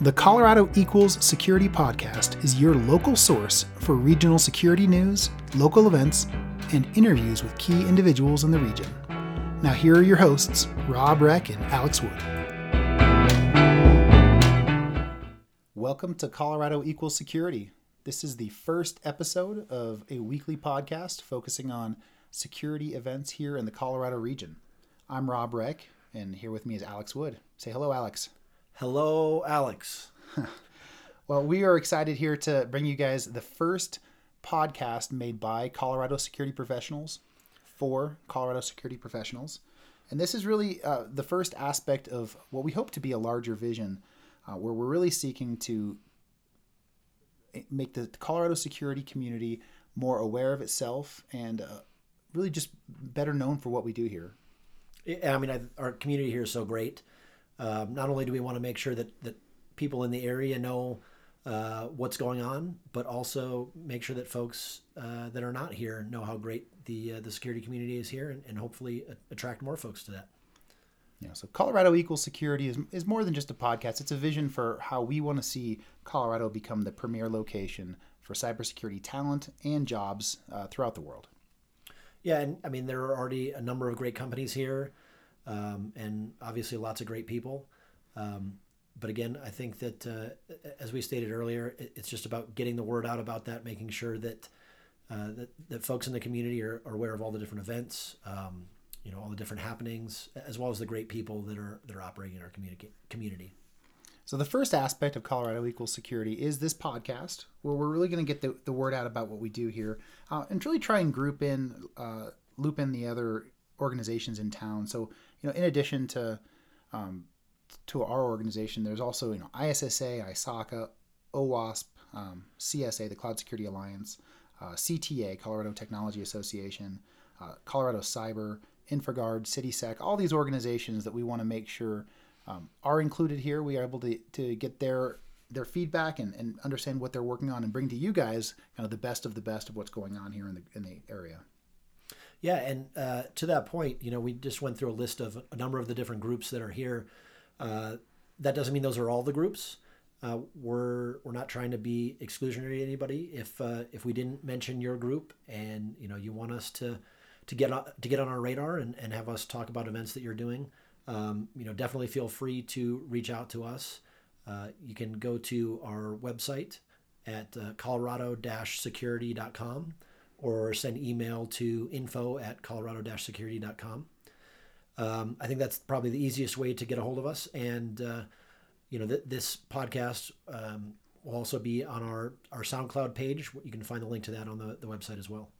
The Colorado Equals Security Podcast is your local source for regional security news, local events, and interviews with key individuals in the region. Now, here are your hosts, Robb Reck and Alex Wood. Welcome to Colorado Equals Security. This is the first episode of a weekly podcast focusing on security events here in the Colorado region. I'm Robb Reck, and here with me is Alex Wood. Say hello, Alex. Hello, Alex. well, we are excited here to bring you guys the first podcast made by Colorado security professionals for Colorado security professionals. And this is really uh, the first aspect of what we hope to be a larger vision, uh, where we're really seeking to make the Colorado security community more aware of itself and uh, really just better known for what we do here. I mean, I, our community here is so great. Um, not only do we want to make sure that, that people in the area know uh, what's going on, but also make sure that folks uh, that are not here know how great the uh, the security community is here, and, and hopefully attract more folks to that. Yeah, so Colorado Equals Security is, is more than just a podcast. It's a vision for how we want to see Colorado become the premier location for cybersecurity talent and jobs uh, throughout the world. Yeah, and I mean there are already a number of great companies here um, and obviously lots of great people. Um, but again, I think that uh, as we stated earlier, it's just about getting the word out about that, making sure that uh, that, that folks in the community are, are aware of all the different events, um, you know, all the different happenings, as well as the great people that are that are operating in our community. Community. So the first aspect of Colorado Equals Security is this podcast, where we're really going to get the, the word out about what we do here, uh, and really try and group in, uh, loop in the other organizations in town. So you know, in addition to um, to our organization, there's also you know ISSA, ISACA, OWASP, um, CSA, the Cloud Security Alliance, uh, CTA, Colorado Technology Association, uh, Colorado Cyber, InfraGard, CitySec, all these organizations that we want to make sure um, are included here. We are able to, to get their their feedback and, and understand what they're working on and bring to you guys kind of the best of the best of what's going on here in the in the area. Yeah, and uh, to that point, you know, we just went through a list of a number of the different groups that are here. Uh, that doesn't mean those are all the groups. Uh, we're we're not trying to be exclusionary to anybody. If uh, if we didn't mention your group and you know you want us to to get on, to get on our radar and, and have us talk about events that you're doing, um, you know, definitely feel free to reach out to us. Uh, you can go to our website at uh, colorado-security.com or send email to info at colorado-security.com. Um, I think that's probably the easiest way to get a hold of us. And, uh, you know, th- this podcast um, will also be on our, our SoundCloud page. You can find the link to that on the, the website as well.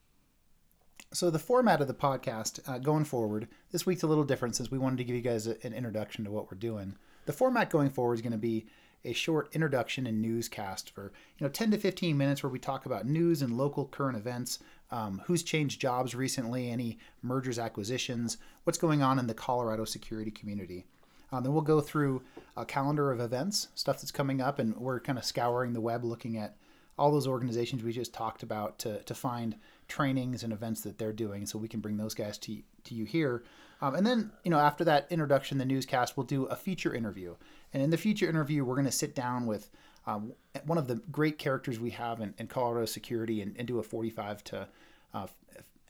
So, the format of the podcast uh, going forward, this week's a little different since we wanted to give you guys a, an introduction to what we're doing. The format going forward is going to be a short introduction and newscast for you know 10 to 15 minutes where we talk about news and local current events um, who's changed jobs recently any mergers acquisitions what's going on in the colorado security community. Um, then we'll go through a calendar of events stuff that's coming up and we're kind of scouring the web looking at all those organizations we just talked about to, to find trainings and events that they're doing so we can bring those guys to, to you here. Um, and then you know after that introduction the newscast we'll do a feature interview and in the future interview, we're going to sit down with um, one of the great characters we have in, in Colorado security and, and, do a 45 to uh,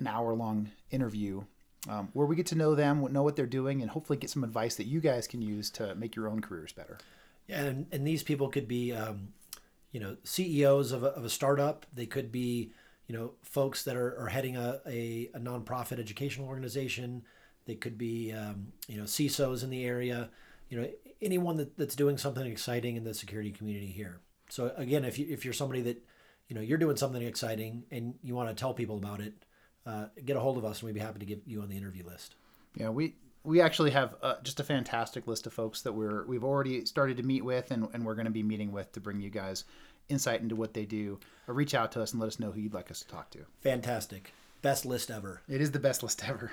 an hour long interview um, where we get to know them, know what they're doing, and hopefully get some advice that you guys can use to make your own careers better. Yeah, and, and these people could be, um, you know, CEOs of a, of a startup. They could be, you know, folks that are, are heading a, a, a nonprofit educational organization. They could be, um, you know, CISOs in the area. You know, anyone that, that's doing something exciting in the security community here. So again, if you if you're somebody that you know you're doing something exciting and you want to tell people about it, uh, get a hold of us and we'd be happy to get you on the interview list. Yeah, we we actually have uh, just a fantastic list of folks that we're we've already started to meet with and, and we're going to be meeting with to bring you guys insight into what they do. Or reach out to us and let us know who you'd like us to talk to. Fantastic, best list ever. It is the best list ever.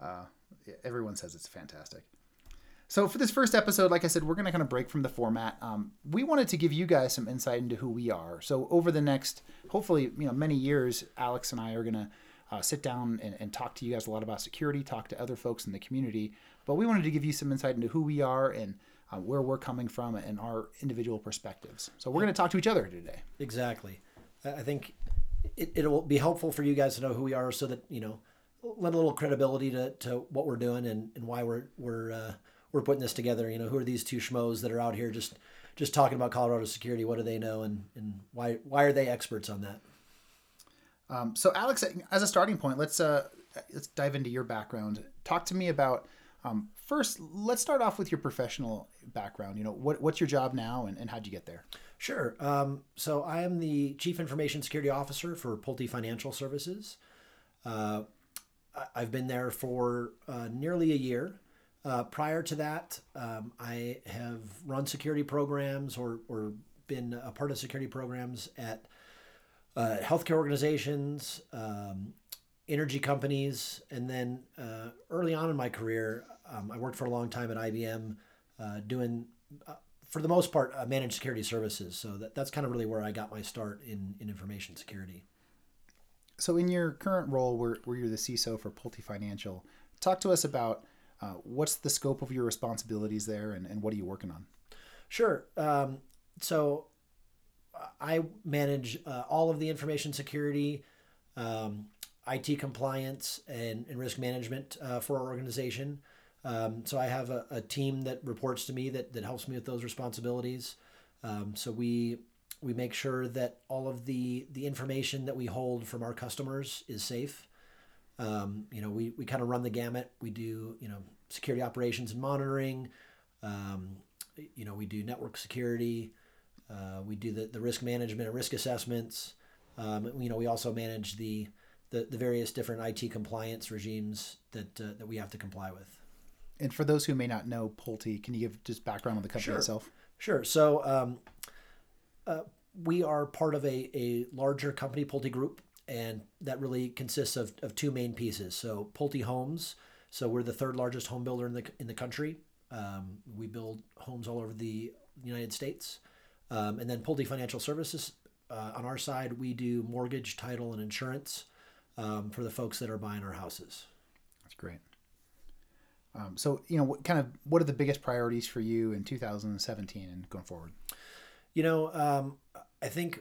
Uh, everyone says it's fantastic. So for this first episode, like I said, we're going to kind of break from the format. Um, we wanted to give you guys some insight into who we are. So over the next, hopefully, you know, many years, Alex and I are going to uh, sit down and, and, talk to you guys a lot about security, talk to other folks in the community. But we wanted to give you some insight into who we are and uh, where we're coming from and our individual perspectives. So we're going to talk to each other today. Exactly. I think it, it'll be helpful for you guys to know who we are so that, you know, lend a little credibility to, to what we're doing and, and why we're, we're, uh, we're putting this together. You know, who are these two schmoes that are out here just, just talking about Colorado security? What do they know? And, and why, why are they experts on that? Um, so Alex, as a starting point, let's, uh, let's dive into your background. Talk to me about, um, first, let's start off with your professional background. You know, what, what's your job now and, and how'd you get there? Sure. Um, so I am the Chief Information Security Officer for Pulte Financial Services. Uh, I've been there for uh, nearly a year. Uh, prior to that, um, I have run security programs or, or been a part of security programs at uh, healthcare organizations, um, energy companies, and then uh, early on in my career, um, I worked for a long time at IBM uh, doing, uh, for the most part, uh, managed security services. So that, that's kind of really where I got my start in, in information security. So, in your current role, where, where you're the CISO for Pulte Financial, talk to us about uh, what's the scope of your responsibilities there and, and what are you working on? Sure. Um, so, I manage uh, all of the information security, um, IT compliance, and, and risk management uh, for our organization. Um, so I have a, a, team that reports to me that, that helps me with those responsibilities. Um, so we we make sure that all of the the information that we hold from our customers is safe. Um, you know, we, we kind of run the gamut. We do you know security operations and monitoring. Um, you know, we do network security. Uh, we do the, the risk management and risk assessments. Um, you know, we also manage the, the, the various different IT compliance regimes that uh, that we have to comply with. And for those who may not know Pulte, can you give just background on the company sure. itself? Sure. So um, uh, we are part of a, a larger company, Pulte Group, and that really consists of, of two main pieces. So Pulte Homes. So we're the third largest home builder in the in the country. Um, we build homes all over the United States. Um, and then Pulte Financial Services. Uh, on our side, we do mortgage, title, and insurance um, for the folks that are buying our houses. That's great. Um, so, you know, what kind of what are the biggest priorities for you in 2017 and going forward? You know, um, I think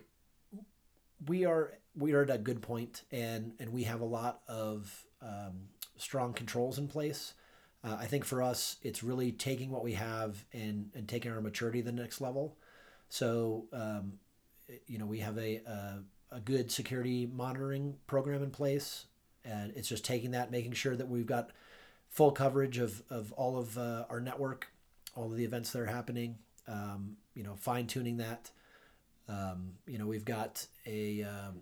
we are we are at a good point, and and we have a lot of um, strong controls in place. Uh, I think for us, it's really taking what we have and and taking our maturity to the next level. So, um, you know, we have a, a, a good security monitoring program in place, and it's just taking that, making sure that we've got full coverage of, of all of uh, our network, all of the events that are happening. Um, you know, fine tuning that. Um, you know, we've got a um,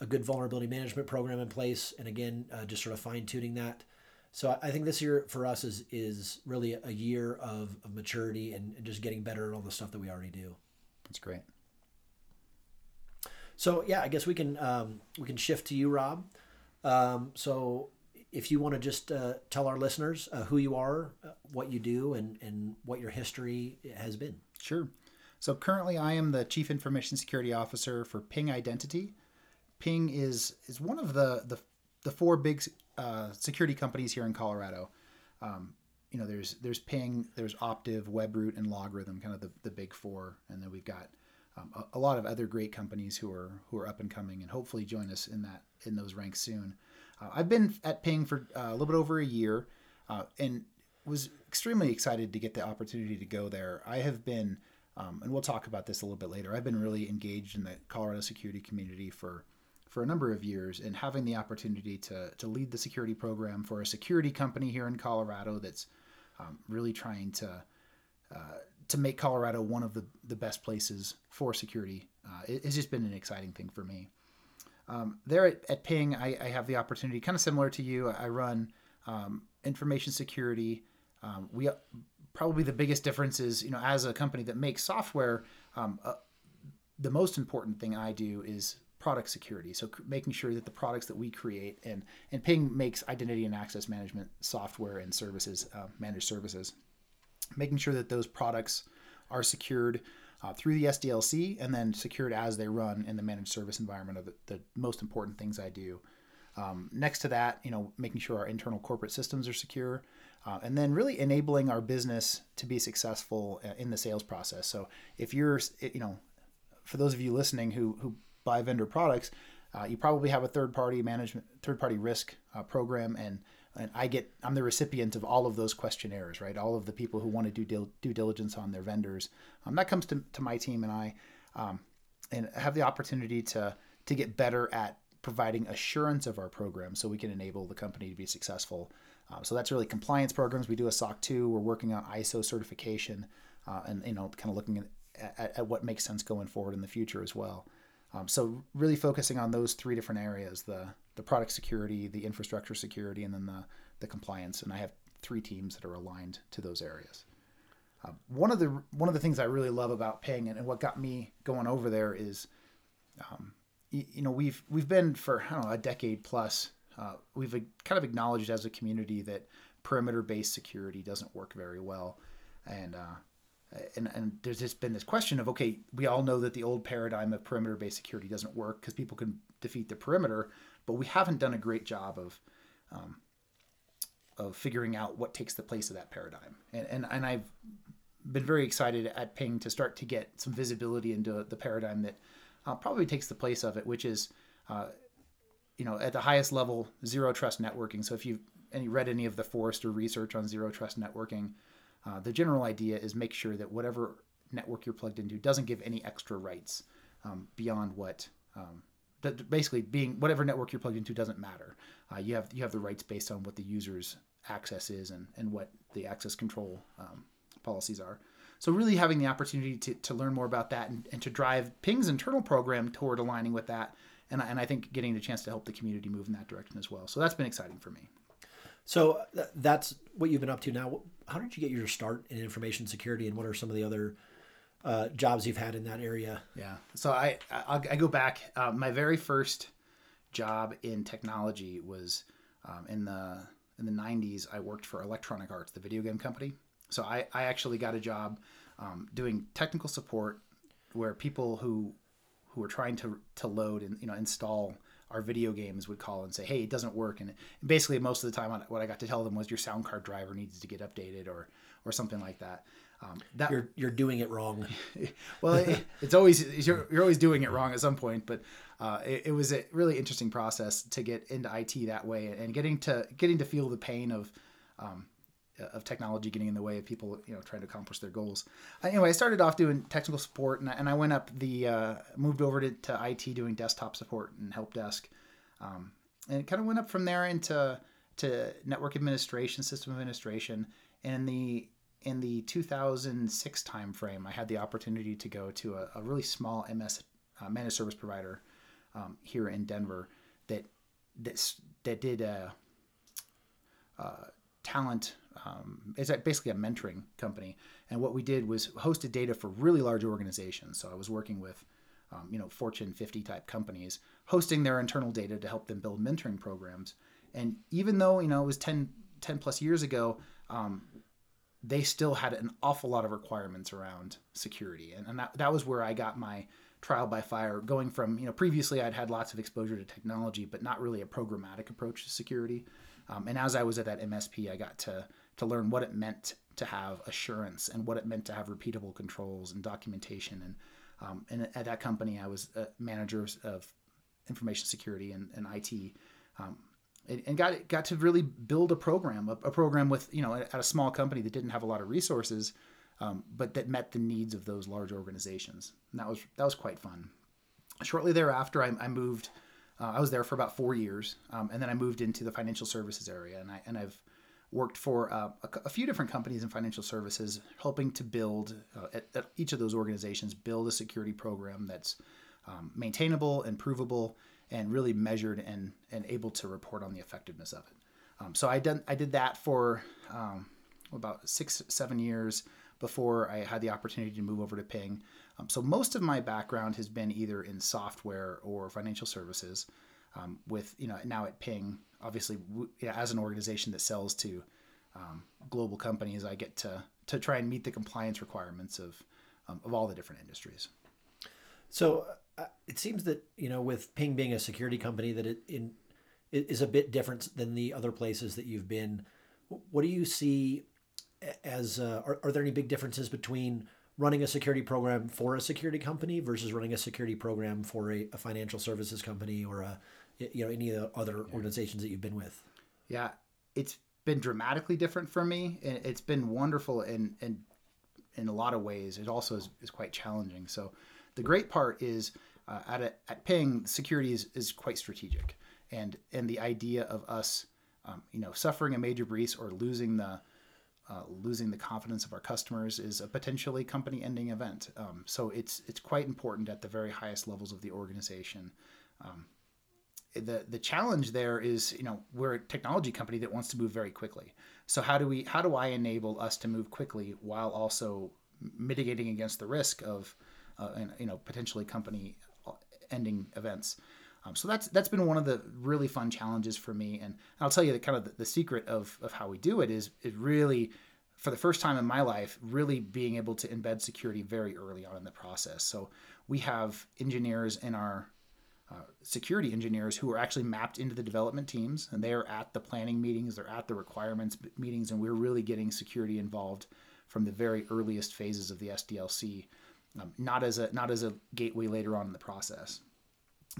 a good vulnerability management program in place, and again, uh, just sort of fine tuning that. So I think this year for us is is really a year of, of maturity and, and just getting better at all the stuff that we already do. That's great. So yeah, I guess we can um, we can shift to you, Robb. Um, so if you want to just uh, tell our listeners uh, who you are, uh, what you do, and and what your history has been. Sure. So currently, I am the Chief Information Security Officer for Ping Identity. Ping is is one of the the, the four big uh, security companies here in Colorado. Um, you know, there's there's Ping, there's Optiv, Webroot, and LogRhythm, kind of the, the big four, and then we've got um, a, a, lot of other great companies who are who are up and coming, and hopefully join us in that in those ranks soon. Uh, I've been at Ping for uh, a little bit over a year, uh, and was extremely excited to get the opportunity to go there. I have been, um, and we'll talk about this a little bit later. I've been really engaged in the Colorado security community for for a number of years and having the opportunity to, to lead the security program for a security company here in Colorado that's um, really trying to uh, to make Colorado one of the, the best places for security. Uh, it, it's just been an exciting thing for me. Um, there at, at Ping, I, I, have the opportunity, kind of similar to you. I run um, information security. Um, we probably the biggest difference is, you know, as a company that makes software, um, uh, the most important thing I do is product security. So making sure that the products that we create and and Ping makes identity and access management software and services, uh, managed services, making sure that those products are secured uh, through the SDLC and then secured as they run in the managed service environment are the, the most important things I do. Um, next to that, you know, making sure our internal corporate systems are secure. Uh, and then really enabling our business to be successful uh, in the sales process. So if you're, you know, for those of you listening who who buy vendor products, uh, you probably have a third party management, third party risk uh, program, and and I get I'm the recipient of all of those questionnaires, right? All of the people who want to do dil- due diligence on their vendors. Um, that comes to, to my team and I, um, and have the opportunity to to get better at providing assurance of our program so we can enable the company to be successful. Uh, so that's really compliance programs. We do a SOC 2. We're working on ISO certification uh, and, you know, kind of looking at, at, at, what makes sense going forward in the future as well. Um, so really focusing on those three different areas, the, the product security, the infrastructure security, and then the, the compliance. And I have three teams that are aligned to those areas. Uh, one of the one of the things I really love about Ping and, and what got me going over there is um, you know we've we've been for I don't know a decade plus. Uh, we've kind of acknowledged as a community that perimeter-based security doesn't work very well, and uh, and and there's just been this question of okay, we all know that the old paradigm of perimeter-based security doesn't work because people can defeat the perimeter, but we haven't done a great job of um, of figuring out what takes the place of that paradigm, and and and I've been very excited at Ping to start to get some visibility into the paradigm that uh, probably takes the place of it, which is, uh, you know, at the highest level, zero trust networking. So if you've any read any of the Forrester research on zero trust networking, uh, the general idea is make sure that whatever network you're plugged into doesn't give any extra rights um, beyond what. Um, basically, being whatever network you're plugged into doesn't matter. Uh, you have you have the rights based on what the user's access is and, and what the access control um, policies are. So really having the opportunity to, to learn more about that and, and to drive Ping's internal program toward aligning with that. And, and I think getting the chance to help the community move in that direction as well. So that's been exciting for me. So that's what you've been up to now. How did you get your start in information security, and what are some of the other uh, jobs you've had in that area? Yeah. So I I, I go back. Uh, my very first job in technology was um, in the in the 90s. I worked for Electronic Arts, the video game company, so I, I actually got a job um, doing technical support where people who who were trying to to load and you know install our video games would call and say, "Hey, it doesn't work." And basically, most of the time, what I got to tell them was, "Your sound card driver needs to get updated," or or something like that. Um, that you're you're doing it wrong. well, it, it's always you're, you're always doing it wrong at some point, but uh, it, it, was a really interesting process to get into IT that way and getting to getting to feel the pain of um, of technology getting in the way of people, you know, trying to accomplish their goals. Uh, anyway, I started off doing technical support, and I, and I went up the uh, moved over to, to IT doing desktop support and help desk, um, and it kind of went up from there into to network administration, system administration. And the in the 2006 timeframe, I had the opportunity to go to a, a really small MS uh, managed service provider um, here in Denver that that that did a, uh, uh, talent um, it's basically a mentoring company. And what we did was hosted data for really large organizations. So I was working with, um, you know, Fortune 50 type companies, hosting their internal data to help them build mentoring programs. And even though, you know, it was 10, 10 plus years ago, um, they still had an awful lot of requirements around security. And, and that, that was where I got my trial by fire going from, you know, previously I'd had lots of exposure to technology, but not really a programmatic approach to security. Um, and as I was at that MSP, I got to to learn what it meant to have assurance and what it meant to have repeatable controls and documentation. And um, and at that company, I was a manager of information security and, and IT, um, and, and, got got to really build a program, a, a, program with you know at a small company that didn't have a lot of resources, um, but that met the needs of those large organizations. And that was that was quite fun. Shortly thereafter, I, I moved. Uh, I was there for about four years, um, and then I moved into the financial services area, and I and I've worked for uh, a, a, few different companies in financial services, helping to build uh, at, at, each of those organizations build a security program that's um, maintainable and provable and really measured and and able to report on the effectiveness of it. Um, so I did I did that for um, about six seven years before I had the opportunity to move over to Ping. Um, so most of my background has been either in software or financial services. Um, with you know now at Ping obviously as an organization that sells to um, global companies, I get to to try and meet the compliance requirements of um, of all the different industries. So uh, it seems that you know, with Ping being a security company, that it in it is a bit different than the other places that you've been. what do you see as uh, are, are there any big differences between running a security program for a security company versus running a security program for a, a financial services company or a you know any of the other organizations that you've been with? Yeah it's been dramatically different for me and it's been wonderful in in in a lot of ways. It also is, is quite challenging. So the great part is uh, at a, at ping security is, is quite strategic. And and the idea of us um, you know suffering a major breach or losing the uh, losing the confidence of our customers is a potentially company-ending event. Um, so it's it's quite important at the very highest levels of the organization. Um, the the challenge there is you know we're a technology company that wants to move very quickly. So how do we how do I enable us to move quickly while also mitigating against the risk of uh, you know potentially company ending events? Um, so that's that's been one of the really fun challenges for me. And I'll tell you the kind of the, the secret of, of how we do it is is really for the first time in my life, really being able to embed security very early on in the process. So we have engineers in our uh, security engineers who are actually mapped into the development teams, and they are at the planning meetings, they're at the requirements meetings, and we're really getting security involved from the very earliest phases of the SDLC, um, not as a not as a gateway later on in the process.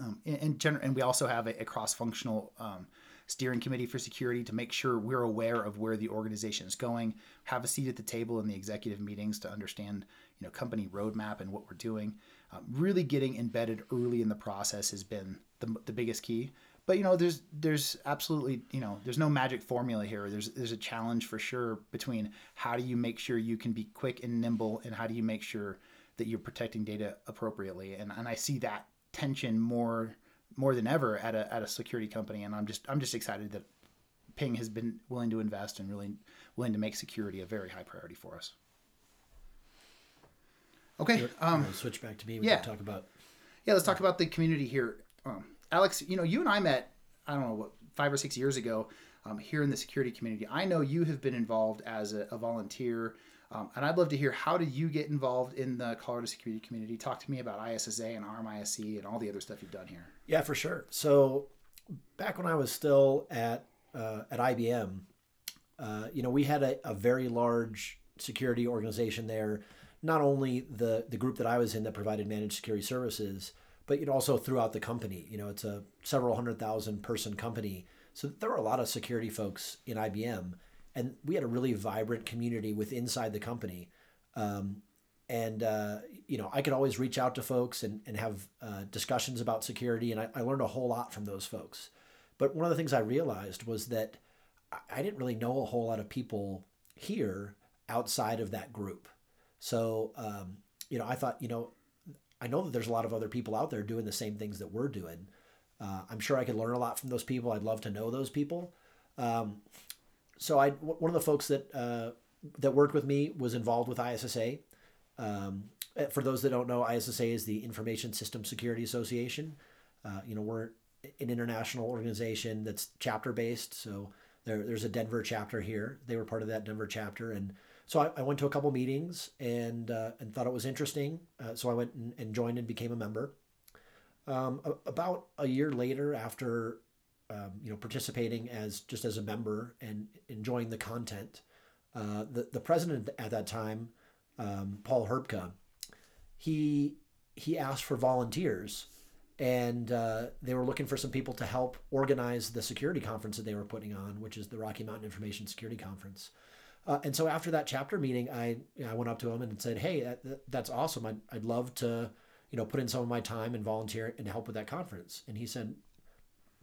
Um, and, general, and we also have a, a cross-functional um, steering committee for security to make sure we're aware of where the organization is going, have a seat at the table in the executive meetings to understand, you know, company roadmap and what we're doing. Um, really getting embedded early in the process has been the, the biggest key. But you know, there's there's absolutely you know there's no magic formula here. There's there's a challenge for sure between how do you make sure you can be quick and nimble, and how do you make sure that you're protecting data appropriately. And and I see that tension more more than ever at a at a security company, and I'm just I'm just excited that Ping has been willing to invest and really willing to make security a very high priority for us. Okay, um, switch back to me. We yeah. can talk about. Yeah, let's talk about the community here. Um, Alex, you know, you and I met I don't know what five or six years ago um, here in the security community. I know you have been involved as a, a volunteer um, and I'd love to hear how did you get involved in the Colorado security community? Talk to me about ISSA and RMISC and all the other stuff you've done here. Yeah, for sure. So back when I was still at uh, at IBM, uh, you know, we had a, a, very large security organization there. Not only the the group that I was in that provided managed security services, but you know also throughout the company. You know, it's a several hundred thousand person company, so there were a lot of security folks in IBM and we had a really vibrant community with inside the company. Um, and uh, you know, I could always reach out to folks and, and have uh, discussions about security, and I, I, learned a whole lot from those folks. But one of the things I realized was that I didn't really know a whole lot of people here outside of that group. So um, you know, I thought, you know, I know that there's a lot of other people out there doing the same things that we're doing. Uh, I'm sure I could learn a lot from those people. I'd love to know those people. Um, so I one of the folks that uh, that worked with me was involved with ISSA. Um, eh, for those that don't know, ISSA is the Information System Security Association. Uh, you know, we're an international organization that's chapter based. So there, there's a Denver chapter here. They were part of that Denver chapter, and so I, I went to a couple meetings and uh, and thought it was interesting. Uh, so I went and, and, joined and became a member. Um, a, about a year later, after um, you know, participating as just as a member and enjoying the content. Uh, the the president at that time, um, Paul Herbka, he he asked for volunteers, and uh, they were looking for some people to help organize the security conference that they were putting on, which is the Rocky Mountain Information Security Conference. Uh, and so after that chapter meeting, I you know, I went up to him and said, "Hey, that, that's awesome. I'd, I'd love to." You know, put in some of my time and volunteer and help with that conference. And he said,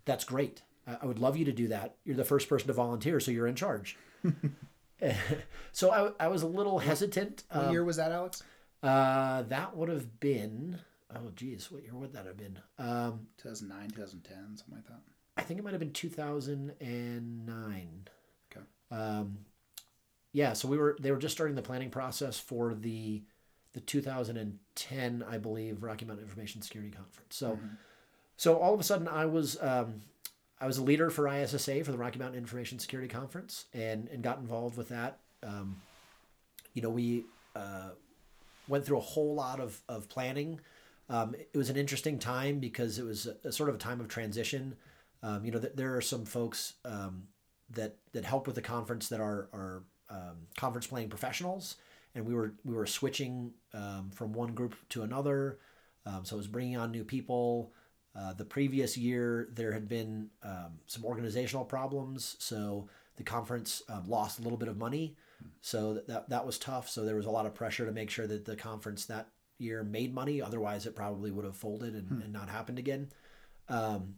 that's great. I would love you to do that. You're the first person to volunteer, so you're in charge. so I, I was a little hesitant. What um, year was that, Alex? Uh, that would have been, oh, geez, what year would that have been? Um, 2009, 2010, something like that. I think it might have been 2009. Okay. Um, yeah, so we were, they were just starting the planning process for the, the 2010, I believe, Rocky Mountain Information Security Conference. So, mm-hmm. So all of a sudden, I was um, I was a leader for ISSA for the Rocky Mountain Information Security Conference, and and got involved with that. Um, you know, we uh, went through a whole lot of of planning. Um, it was an interesting time because it was a, a sort of a time of transition. Um, you know, th- there are some folks um, that that help with the conference that are are um, conference planning professionals, and we were we were switching um, from one group to another. Um, so it was bringing on new people. Uh, the previous year, there had been um, some organizational problems, so the conference um, lost a little bit of money. So that, that that was tough. So there was a lot of pressure to make sure that the conference that year made money. Otherwise, it probably would have folded and, hmm. and not happened again. Um,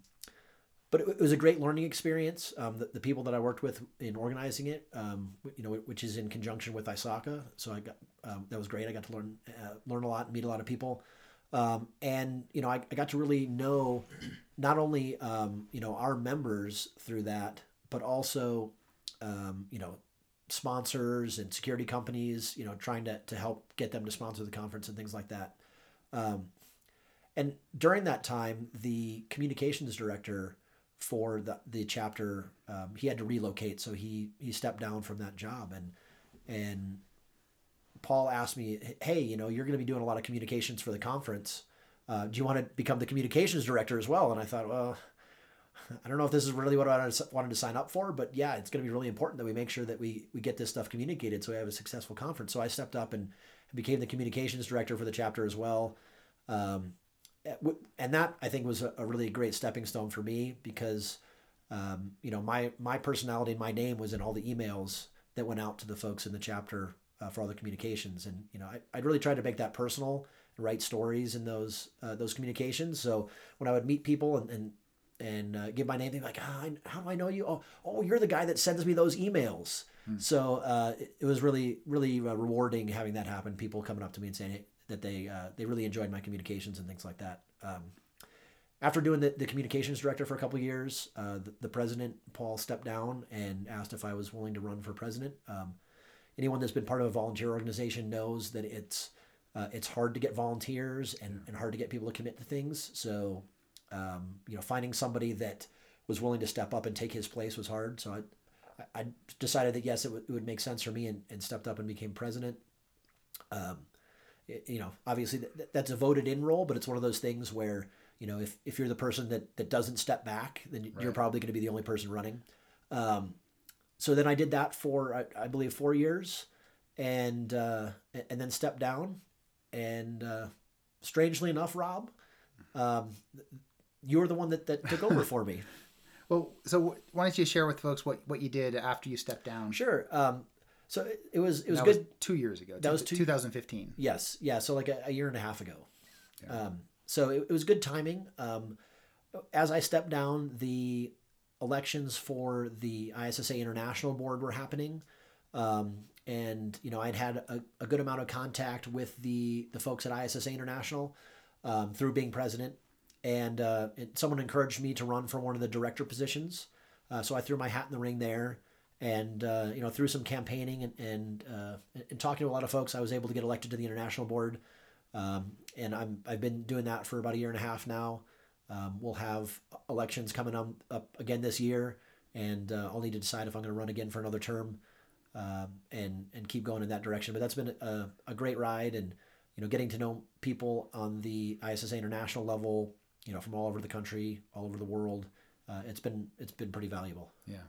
but it, it, was a great learning experience. Um, the, the, people that I worked with in organizing it, um, you know, which is in conjunction with ISACA, so I got um, that was great. I got to learn uh, learn a lot, and meet a lot of people, um, and you know, I, I, got to really know not only um, you know our members through that, but also um, you know sponsors and security companies, you know, trying to, to help get them to sponsor the conference and things like that. And during that time, the communications director for the, the chapter, um, he had to relocate. So he, he stepped down from that job and, and Paul asked me, Hey, you know, you're going to be doing a lot of communications for the conference. Uh, do you want to become the communications director as well? And I thought, well, I don't know if this is really what I wanted to sign up for, but yeah, it's going to be really important that we make sure that we we get this stuff communicated so we have a successful conference. So I stepped up and became the communications director for the chapter as well. Um, and that I think was a, a, really great stepping stone for me because um, you know my my personality and my name was in all the emails that went out to the folks in the chapter uh, for all the communications, and you know I, I'd really tried to make that personal and write stories in those uh, those communications. So when I would meet people and, and and uh, give my name. They're like, oh, how do I know you? Oh, oh, you're the guy that sends me those emails. Hmm. So uh, it, it, was really, really uh, rewarding having that happen. People coming up to me and saying that they uh, they really enjoyed my communications and things like that. Um, after doing the, the communications director for a couple years, uh, the, the, president Paul stepped down and asked if I was willing to run for president. Um, anyone that's been part of a volunteer organization knows that it's uh, it's hard to get volunteers and, and hard to get people to commit to things. So um, you know, finding somebody that was willing to step up and take his place was hard. So I, I decided that yes, it, w- it would make sense for me and, and stepped up and became president. Um, you know, obviously that, that's a voted in role, but it's one of those things where, you know, if, if you're the person that, that doesn't step back, then right. you're probably going to be the only person running. Um, so then I did that for, I, I believe, four years and, uh, and then stepped down. And uh, strangely enough, Robb, um, you were the one that, that took over for me. Well, so why don't you share with folks what, what you did after you stepped down? Sure. Um, so it, it was it was good. Was two years ago. That was two, 2015. Yes. Yeah. So like a, a year and a half ago. Yeah. Um, so it, it, was good timing. Um, as I stepped down, the elections for the ISSA International Board were happening. Um, and you know I'd had a, a, good amount of contact with the the folks at ISSA International um, through being president and uh, it, someone encouraged me to run for one of the director positions. Uh, so I threw my hat in the ring there, and uh, you know through some campaigning and and, uh, and talking to a lot of folks, I was able to get elected to the international board. Um, and I'm I've been doing that for about a year and a half now. Um, we'll have elections coming up, up again this year, and uh, I'll need to decide if I'm going to run again for another term, um, and and keep going in that direction. But that's been a, a great ride, and you know getting to know people on the ISSA international level you know, from all over the country, all over the world. Uh, it's been it's been pretty valuable. Yeah.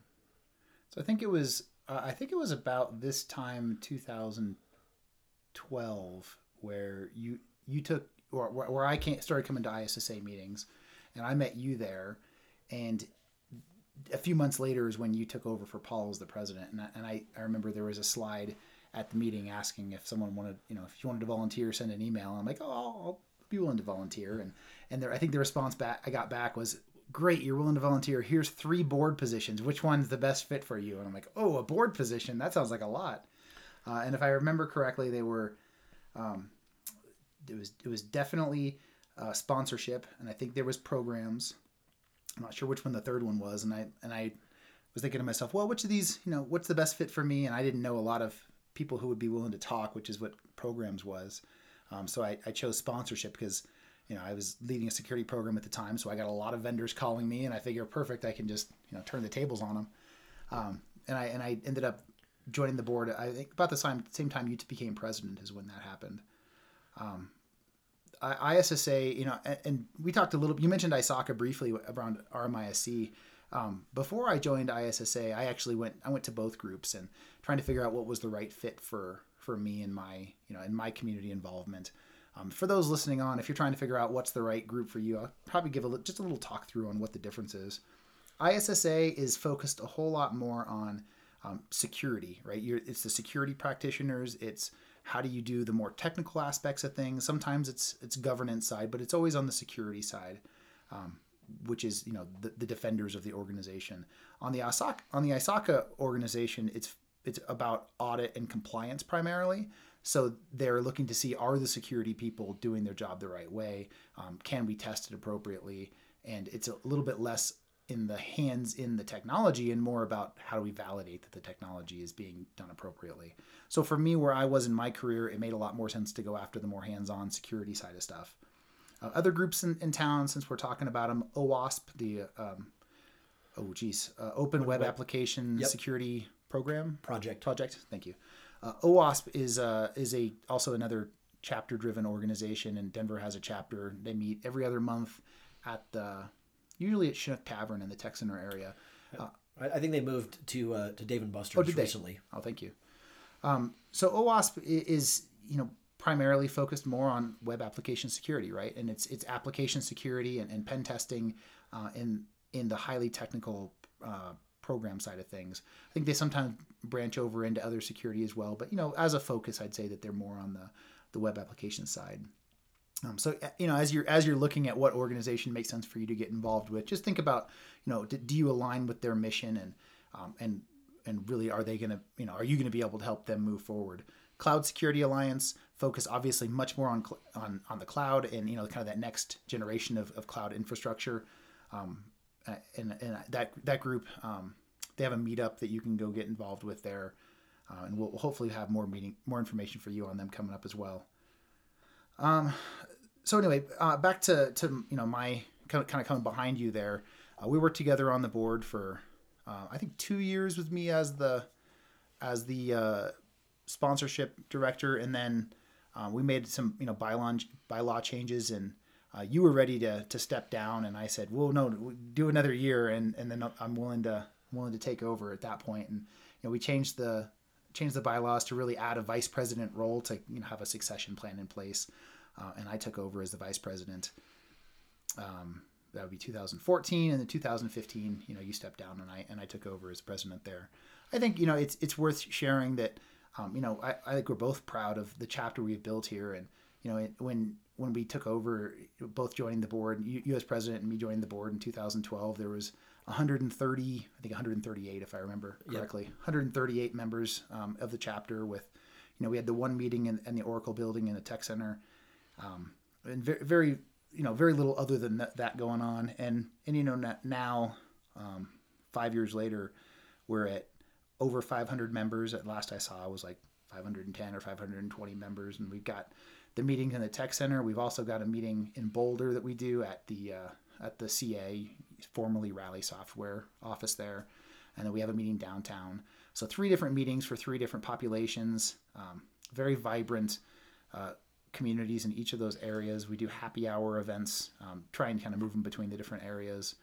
So I think it was uh, I think it was about this time 2012 where you you took or where I came, started coming to ISSA meetings, and I met you there, and a few months later is when you took over for Paul as the president, and I, and I, I remember there was a slide at the meeting asking if someone wanted you know if you wanted to volunteer, send an email. I'm like, oh, I'll, be willing to volunteer. And and there, I think the response back I got back was, great, you're willing to volunteer. Here's three board positions. Which one's the best fit for you? And I'm like, oh, a board position. That sounds like a lot. Uh, and if I remember correctly, they were, um, it was it was definitely uh, sponsorship, and I think there was programs. I'm not sure which one the third one was, and I and I was thinking to myself, well, which of these, you know, what's the best fit for me? And I didn't know a lot of people who would be willing to talk, which is what programs was. Um, so I, I chose sponsorship because you know I was leading a security program at the time, so I got a lot of vendors calling me, and I figure perfect, I can just you know turn the tables on them. Um, and I and I ended up joining the board. I think about the same same time you became president is when that happened. Um, I, ISSA, you know, and, and, we talked a little. You mentioned ISACA briefly around RMISC. Um, before I joined ISSA, I actually went I went to both groups and trying to figure out what was the right fit for for me and my you know in my community involvement. Um, for those listening on, if you're trying to figure out what's the right group for you, I'll probably give a, just a little talk through on what the difference is. ISSA is focused a whole lot more on um, security, right? You're, it's the security practitioners. It's how do you do the more technical aspects of things. Sometimes it's it's governance side, but it's always on the security side. Um, which is you know the, the defenders of the organization. On the ISACA, on the ISACA organization, it's it's about audit and compliance primarily. So they're looking to see are the security people doing their job the right way? Um, can we test it appropriately? And it's a little bit less in the hands in the technology and more about how do we validate that the technology is being done appropriately. So for me, where I was in my career, it made a lot more sense to go after the more hands-on security side of stuff. Uh, other groups in, in town, since we're talking about them, OWASP, the um, oh geez, uh, Open Web, Web Application yep. Security Program project. Project. Thank you. Uh, OWASP is uh, is a also another chapter driven organization, and Denver has a chapter. They meet every other month at the usually at Chinook Tavern in the Tech Center area. Uh, I think they moved to uh, to Dave and Buster's oh, recently. They? Oh, thank you. Um, so OWASP is you know primarily focused more on web application security, right? And it's it's application security and, and pen testing uh, in in the highly technical uh, program side of things. I think they sometimes branch over into other security as well, but you know, as a focus, I'd say that they're more on the the web application side. Um, so uh, you know, as you're as you're looking at what organization makes sense for you to get involved with, just think about you know, do, do you align with their mission and um, and and really are they going to you know are you going to be able to help them move forward? Cloud Security Alliance focus obviously much more on on on the cloud and you know kind of that next generation of, of cloud infrastructure. Um, and, and that that group um, they have a meetup that you can go get involved with there, uh, and we'll hopefully have more meeting more information for you on them coming up as well. Um, so anyway, uh, back to to you know my kind of, kind of coming behind you there. Uh, we worked together on the board for uh, I think two years with me as the as the uh, sponsorship director, and then uh, we made some you know bylaw bylaw changes, and uh, you were ready to to step down, and I said, well, no, do another year, and and then I'm willing to willing to take over at that point." and you know we changed the changed the bylaws to really add a vice president role to you know have a succession plan in place, uh, and I took over as the vice president. Um, that would be 2014 and then 2015 you know you stepped down and i and i took over as president there i think you know it's it's worth sharing that um, you know, I, I think we're both proud of the chapter we've built here. And, you know, when when we took over, both joining the board, as president and me joining the board in 2012, there was 130, I think 138, if I remember correctly, yep. 138 members um, of the chapter with, you know, we had the one meeting in, in the Oracle building in the tech center. Um, and very, very, you know, very little other than that, that going on. And, and, you know, now, um, five years later, we're at over 500 members. At last I saw was like 510 or 520 members, and we've got the meetings in the tech center. We've also got a meeting in Boulder that we do at the uh, at the CA, formerly Rally Software office there, and then we have a meeting downtown. So three different meetings for three different populations. Um, very vibrant. Uh, communities in each of those areas. We do happy hour events, um, try and kind of move them between the different areas.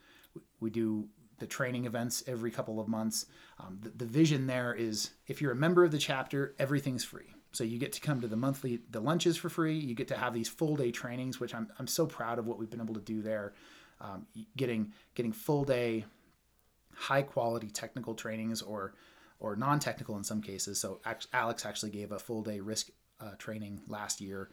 We do the training events every couple of months. Um, the, the vision there is if you're a member of the chapter, everything's free. So you get to come to the monthly the lunches for free. You get to have these full day trainings, which I'm I'm so proud of what we've been able to do there. Um, getting getting full day, high quality technical trainings or or non technical in some cases. So Alex actually gave a full day risk uh, training last year,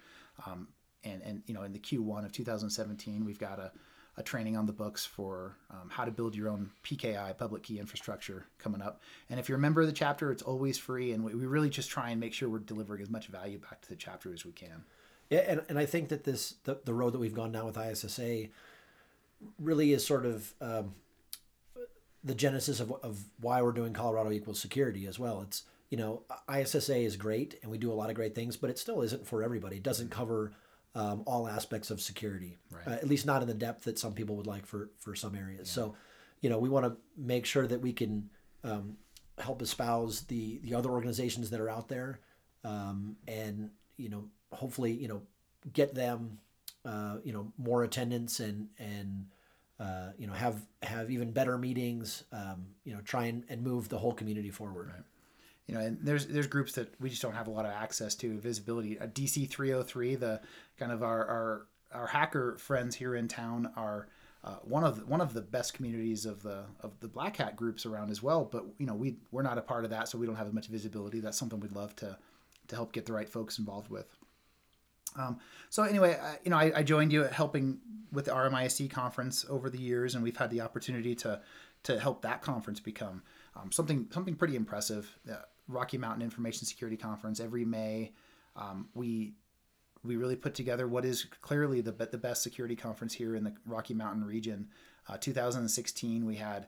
um, and and you know in the Q1 of 2017 we've got a a training on the books for um, how to build your own PKI, public key infrastructure, coming up. And if you're a member of the chapter, it's always free. And we, we really just try and make sure we're delivering as much value back to the chapter as we can. Yeah, and, and I think that this the, the road that we've gone down with ISSA really is sort of um, the genesis of, of why we're doing Colorado Equals Security as well. It's you know ISSA is great and we do a lot of great things, but it still isn't for everybody. It doesn't cover um, all aspects of security, right. uh, at least not in the depth that some people would like for for some areas. Yeah. So, you know, we want to make sure that we can um, help espouse the the other organizations that are out there, um, and you know, hopefully, you know, get them, uh, you know, more attendance and and uh, you know, have have even better meetings. Um, you know, try and, and move the whole community forward. Right. You know, and there's there's groups that we just don't have a lot of access to visibility. A DC 303, the kind of our our our hacker friends here in town are uh, one of the, one of the best communities of the of the black hat groups around as well. But you know, we we're not a part of that, so we don't have as much visibility. That's something we'd love to to help get the right folks involved with. Um, so anyway, I, you know, I, I, joined you at helping with the RMISC conference over the years, and we've had the opportunity to to help that conference become um, something something pretty impressive. Uh, Rocky Mountain Information Security Conference every May. Um, we we really put together what is clearly the the best security conference here in the Rocky Mountain region. Uh, 2016, we had,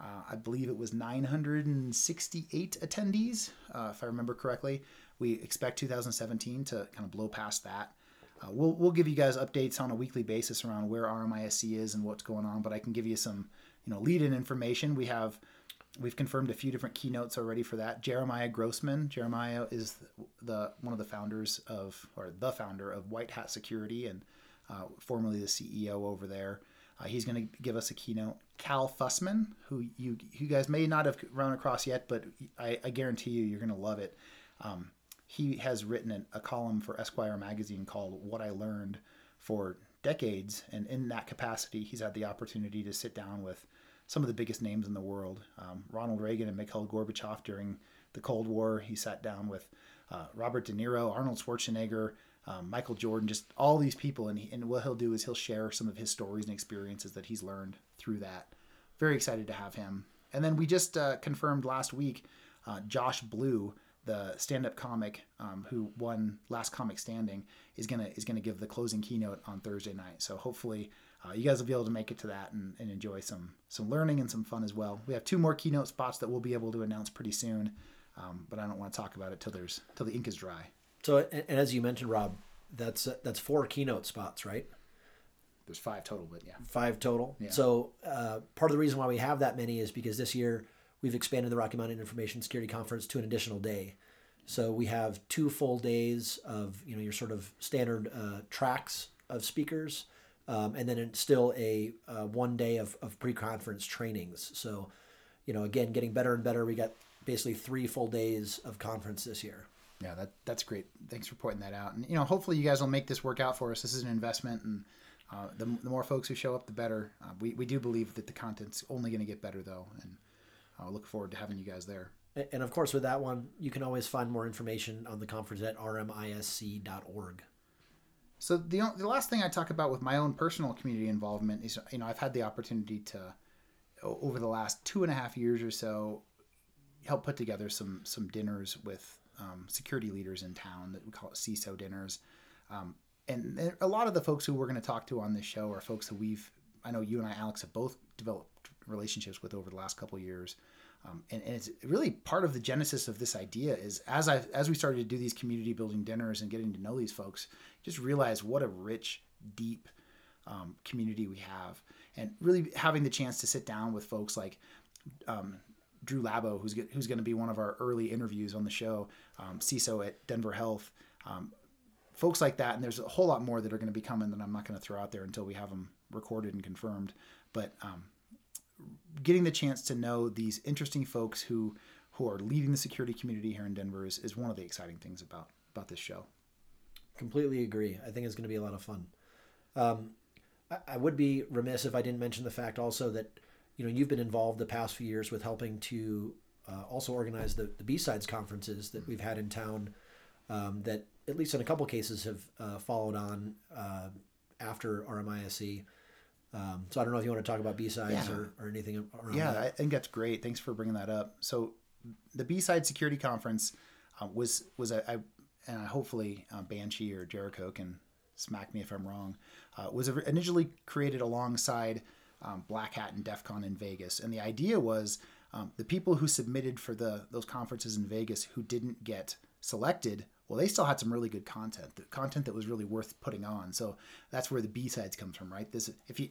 uh, I believe it was 968 attendees, uh, if I remember correctly. We expect 2017 to kind of blow past that. Uh, we'll we'll give you guys updates on a weekly basis around where RMISC is and what's going on, but I can give you some you know lead-in information. We have we've confirmed a few different keynotes already for that. Jeremiah Grossman. Jeremiah is the one of the founders of, or the founder of White Hat Security, and uh, formerly the CEO over there. Uh, he's going to give us a keynote. Cal Fussman, who you you guys may not have run across yet, but I, I guarantee you you're going to love it. Um, he has written an, a column for Esquire magazine called "What I Learned" for decades, and in that capacity, he's had the opportunity to sit down with some of the biggest names in the world. Um, Ronald Reagan and Mikhail Gorbachev during the Cold War. He sat down with uh, Robert De Niro, Arnold Schwarzenegger, um, Michael Jordan, just all these people. And, he, and what he'll do is he'll share some of his stories and experiences that he's learned through that. Very excited to have him. And then we just uh, confirmed last week uh, Josh Blue, the stand-up comic um, who won Last Comic Standing, is gonna is gonna give the closing keynote on Thursday night. So hopefully uh, you guys will be able to make it to that and, and, enjoy some some learning and some fun as well. We have two more keynote spots that we'll be able to announce pretty soon, um, but I don't want to talk about it till there's till the ink is dry. So, and, as you mentioned, Rob, that's uh, that's four keynote spots, right? There's five total, but yeah, five total. Yeah. So uh, part of the reason why we have that many is because this year we've expanded the Rocky Mountain Information Security Conference to an additional day. So we have two full days of you know your sort of standard uh, tracks of speakers um, and then it's still a uh, one day of, of pre-conference trainings. So, you know, again, getting better and better. We got basically three full days of conference this year. Yeah, that that's great. Thanks for pointing that out. And you know, hopefully you guys will make this work out for us. This is an investment, and uh, the, the more folks who show up, the better. Uh, we we do believe that the content's only going to get better, though, and I uh, look forward to having you guys there. And of course, with that one, you can always find more information on the conference at rmisc.org. So the the last thing I talk about with my own personal community involvement is you know I've had the opportunity to over the last two and a half years or so help put together some some dinners with um, security leaders in town that we call it CISO dinners. Um, and a lot of the folks who we're going to talk to on this show are folks that we've I know you and I Alex have both developed relationships with over the last couple years. Um, and, and, it's really part of the genesis of this idea is as I as we started to do these community building dinners and getting to know these folks, just realize what a rich, deep um, community we have, and really having the chance to sit down with folks like um, Drew Labo, who's who's going to be one of our early interviews on the show, um, CISO at Denver Health, um, folks like that, and there's a whole lot more that are going to be coming that I'm not going to throw out there until we have them recorded and confirmed, but um, getting the chance to know these interesting folks who who are leading the security community here in Denver is, is one of the exciting things about about this show. Completely agree. I think it's going to be a lot of fun. Um, I, I would be remiss if I didn't mention the fact also that you know you've been involved the past few years with helping to uh, also organize the, the B-Sides conferences that we've had in town um, that at least in a couple cases have uh, followed on uh, after RMISC. Um, so I don't know if you want to talk about B sides yeah. or, or anything. yeah, that. I think that's great. Thanks for bringing that up. So the B side security conference uh, was was a, I, and hopefully uh, Banshee or Jericho can smack me if I'm wrong. Uh, was initially created alongside um, Black Hat and DEF CON in Vegas, and the idea was um, the people who submitted for the those conferences in Vegas who didn't get selected well, they still had some really good content, the content that was really worth putting on. So that's where the B sides comes from, right? This, if you,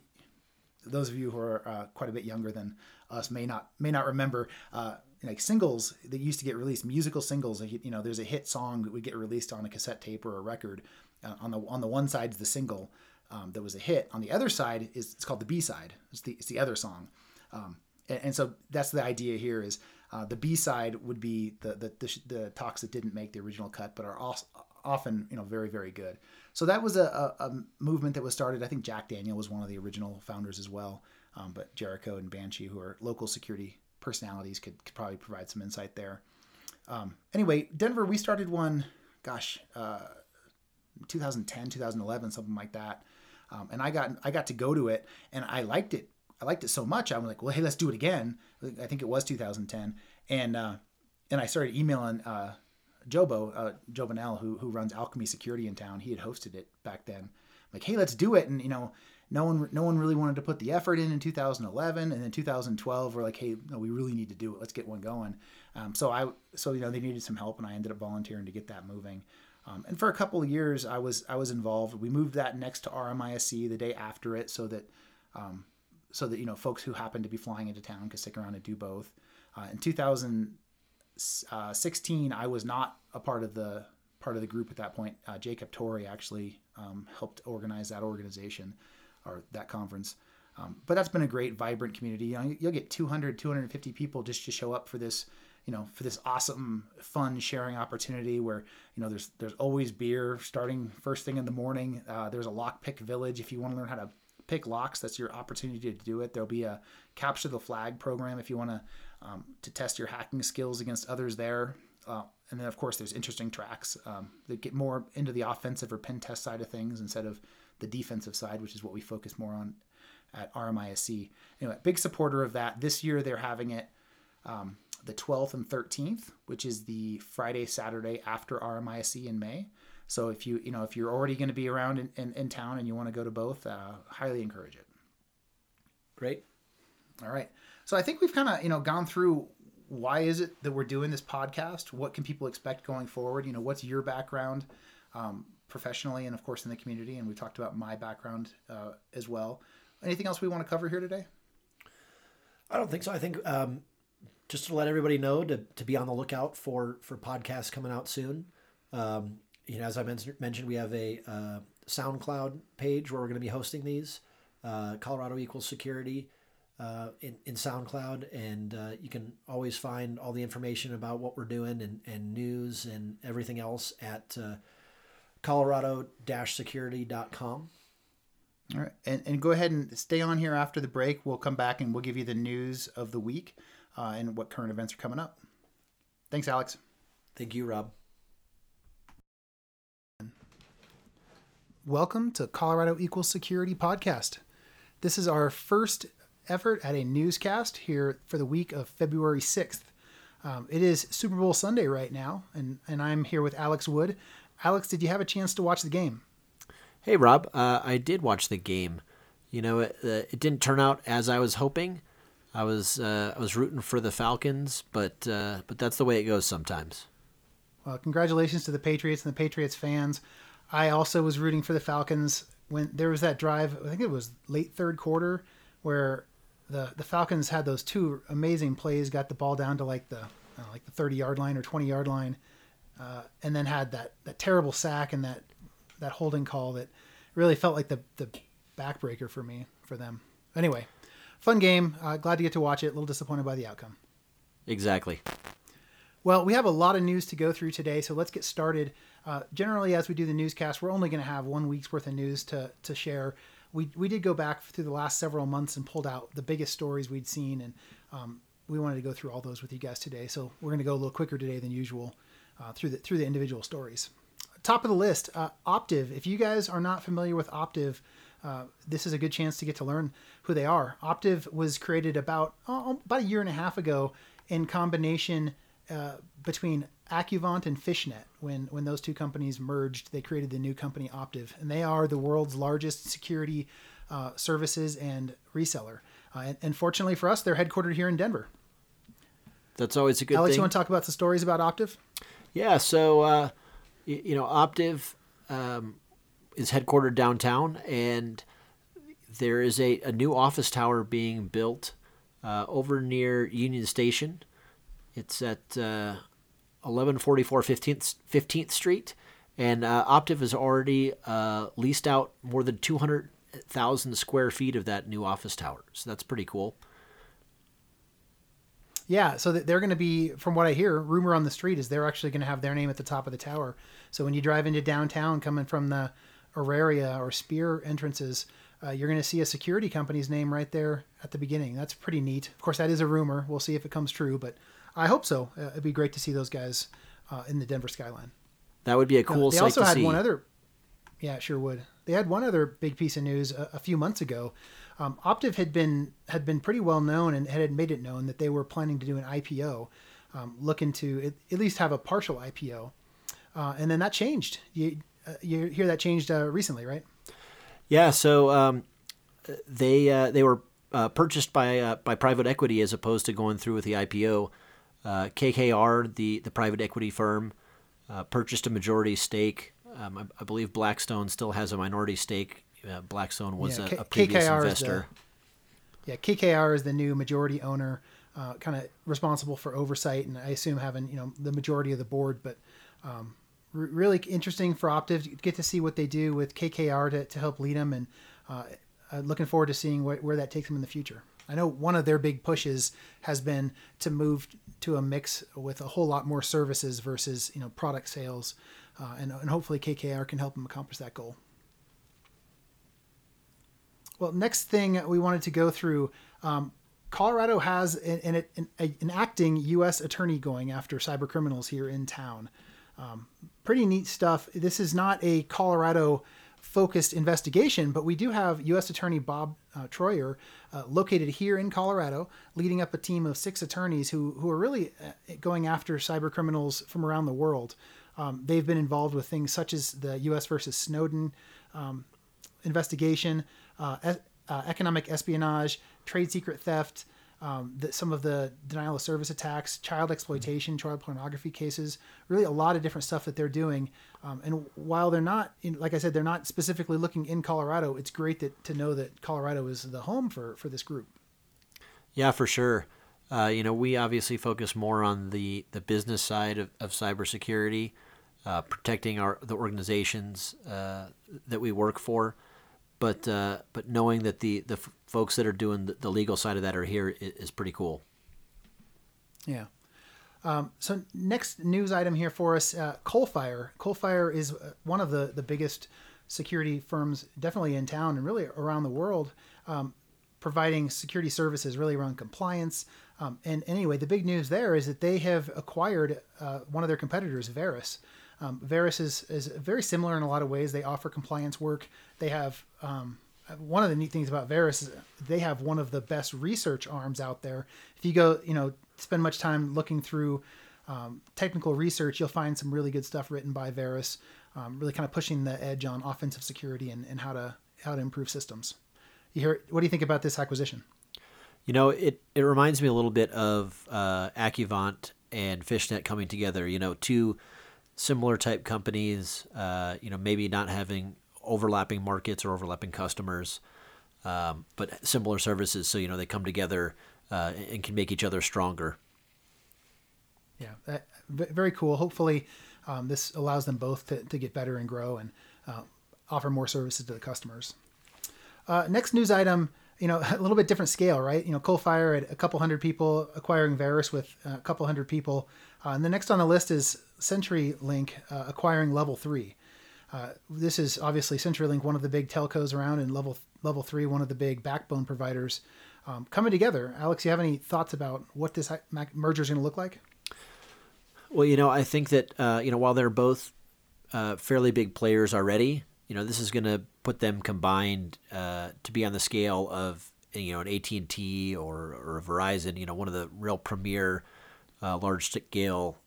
those of you who are uh, quite a bit younger than us may not may not remember, uh, like singles that used to get released, musical singles. You know, there's a hit song that would get released on a cassette tape or a record. Uh, on the on the one side is the single. um, that was a hit. On the other side is it's called the B side. It's the it's the other song, um, and, and, so that's the idea here is uh, the B side would be the, the the, the talks that didn't make the original cut but are also often you know very very good. So that was a, a, a, movement that was started. I think Jack Daniel was one of the original founders as well. Um, but Jericho and Banshee, who are local security personalities, could, could probably provide some insight there. Um, anyway, Denver, we started one, gosh, uh, 2010, 2011, something like that. Um, and I got I got to go to it, and I liked it. I liked it so much. I was like, well, hey, let's do it again. I think it was 2010, and uh, and I started emailing uh, Jobo, uh, Joe who who runs Alchemy Security in town. He had hosted it back then. like, hey, let's do it. And you know, no one no one really wanted to put the effort in in 2011, and then 2012 we're like, hey, no, we really need to do it. Let's get one going. Um, so I so you know they needed some help, and I ended up volunteering to get that moving. Um, and for a couple of years, I was I was involved. We moved that next to RMISC the day after it, so that um, so that you know folks who happened to be flying into town could stick around and do both. Uh, in 2016, I was not a part of the part of the group at that point. Uh, Jacob Torrey actually um, helped organize that organization or that conference. Um, but that's been a great, vibrant community. You know, you'll get 200, 250 people just to show up for this, you know, for this awesome, fun sharing opportunity where, you know, there's there's always beer starting first thing in the morning. Uh, there's a lockpick village if you want to learn how to pick locks. That's your opportunity to do it. There'll be a capture the flag program if you want to um, to test your hacking skills against others there. Uh, and then of course there's interesting tracks um, that get more into the offensive or pen test side of things instead of the defensive side, which is what we focus more on at RMISC. Anyway, big supporter of that. This year they're having it um, the 12th and 13th, which is the Friday Saturday after RMISC in May. So if you you know if you're already going to be around in, in, in, town and you want to go to both, uh, highly encourage it. Great. All right. So I think we've kind of you know gone through why is it that we're doing this podcast? What can people expect going forward? You know, what's your background um, professionally and, of course, in the community? And we talked about my background uh, as well. Anything else we want to cover here today? I don't think so. I think um, just to let everybody know to, to be on the lookout for for podcasts coming out soon. Um, you know, as I mentioned, we have a uh, SoundCloud page where we're going to be hosting these. Uh, Colorado Equals Security uh, in, in SoundCloud, and uh, you can always find all the information about what we're doing and, and news and everything else at uh, colorado-security.com. All right, and, and go ahead and stay on here after the break. We'll come back and we'll give you the news of the week uh, and what current events are coming up. Thanks, Alex. Thank you, Rob. Welcome to Colorado Equal Security Podcast. This is our first effort at a newscast here for the week of February 6th. Um, it is Super Bowl Sunday right now, and, and I'm here with Alex Wood. Alex, did you have a chance to watch the game? Hey, Rob. Uh, I did watch the game. You know, it, uh, it didn't turn out as I was hoping. I was uh, I was rooting for the Falcons, but uh, but that's the way it goes sometimes. Well, congratulations to the Patriots and the Patriots fans. I also was rooting for the Falcons when there was that drive. I think it was late third quarter where the the Falcons had those two amazing plays, got the ball down to like the uh, like the 30 yard line or 20 yard line, uh, and then had that that terrible sack and that that holding call that really felt like the the backbreaker for me for them. Anyway, fun game. Uh, glad to get to watch it. A little disappointed by the outcome. Exactly. Well, we have a lot of news to go through today, so let's get started. Uh, generally, as we do the newscast, we're only going to have one week's worth of news to to share we we did go back through the last several months and pulled out the biggest stories we'd seen, and um, we wanted to go through all those with you guys today. So we're going to go a little quicker today than usual uh, through the through the individual stories. Top of the list, uh, Optiv. If you guys are not familiar with Optiv, uh, this is a good chance to get to learn who they are. Optiv was created about oh, about a year and a half ago in combination uh, between Accuvant and Fishnet. When when those two companies merged, they created the new company Optiv, and they are the world's largest security uh, services and reseller. Uh, and, and, fortunately for us, they're headquartered here in Denver. That's always a good. Alex, thing. you want to talk about the stories about Optiv? Yeah. So uh, you, you, know, Optiv um, is headquartered downtown, and there is a, a new office tower being built uh, over near Union Station. It's at uh, 1144 15th, 15th Street. And uh, Optiv has already uh, leased out more than 200,000 square feet of that new office tower. So that's pretty cool. Yeah, so they're going to be, from what I hear, rumor on the street is they're actually going to have their name at the top of the tower. So when you drive into downtown, coming from the Auraria or Speer entrances, uh, you're going to see a security company's name right there at the beginning. That's pretty neat. Of course, that is a rumor. We'll see if it comes true, but I hope so. Uh, it'd be great to see those guys uh, in the Denver skyline. That would be a cool. they sight also had see. one other. Yeah, it sure would. They had one other big piece of news a, a few months ago. Um, Optiv had been had been pretty well known and had made it known that they were planning to do an IPO, um, looking to at, at least have a partial IPO, uh, and then that changed. You uh, you hear that changed uh, recently, right? Yeah, so um, they uh, they were uh, purchased by uh, by private equity as opposed to going through with the IPO. Uh, KKR, the the private equity firm, uh, purchased a majority stake. Um, I, I believe Blackstone still has a minority stake. Uh, Blackstone was Yeah, a, K- a previous KKR investor. Yeah, KKR is the new majority owner, uh, kind of responsible for oversight, and I assume having you know the majority of the board. But um, r- really interesting for Optiv to get to see what they do with KKR to, to help lead them, and uh, uh, looking forward to seeing wh- where that takes them in the future. I know one of their big pushes has been to move to a mix with a whole lot more services versus you know product sales, uh, and, and hopefully KKR can help them accomplish that goal. Well, next thing we wanted to go through, um, Colorado has an, an, an, acting U.S. attorney going after cyber criminals here in town. Um, pretty neat stuff. This is not a Colorado focused investigation, but we do have U.S. Attorney Bob uh, Troyer uh, located here in Colorado, leading up a team of six attorneys who, who are really uh, going after cyber criminals from around the world. Um, they've been involved with things such as the U.S. versus Snowden um, investigation, uh, e- uh, economic espionage, trade secret theft, um, the, some of the denial of service attacks, child exploitation, child pornography cases. Really, a lot of different stuff that they're doing. Um, and while they're not, in, like I said, they're not specifically looking in Colorado. It's great that to know that Colorado is the home for for this group. Yeah, for sure. Uh, you know, we obviously focus more on the, the business side of, of cybersecurity, uh, protecting our the organizations uh, that we work for. But uh, but knowing that the, the folks that are doing the, the legal side of that are here is, is pretty cool. Yeah. Um, so next news item here for us, uh, Coalfire. Coalfire is uh, one of the, the biggest security firms, definitely in town and really around the world, um, providing security services really around compliance. Um, and anyway, the big news there is that they have acquired uh, one of their competitors, Veris. Um, Veris is, is very similar in a lot of ways. They offer compliance work. They have um, one of the neat things about Veris is they have one of the best research arms out there. If you go, you know, spend much time looking through um, technical research, you'll find some really good stuff written by Veris, um, really kind of pushing the edge on offensive security and, and how to how to improve systems. You hear? What do you think about this acquisition? You know, it, it reminds me a little bit of uh, and Fishnet coming together. You know, two similar type companies. Uh, you know, maybe not having overlapping markets or overlapping customers, um, but similar services. So you know, they come together uh, and can make each other stronger. Yeah, that, very cool. Hopefully, um, this allows them both to, to get better and grow and uh, offer more services to the customers. Uh, next news item, you know, a little bit different scale, right? You know, Coalfire at a couple hundred people acquiring Veris with a couple hundred people. Uh, and the next on the list is CenturyLink uh, acquiring Level 3. Uh, this is obviously CenturyLink, one of the big telcos around, and Level Level 3, one of the big backbone providers um, coming together. Alex, you have any thoughts about what this merger is going to look like? Well, you know, I think that uh, you know while they're both uh, fairly big players already, you know, this is going to put them combined uh, to be on the scale of you know an AT and T or or a Verizon. You know, one of the real premier uh, large scale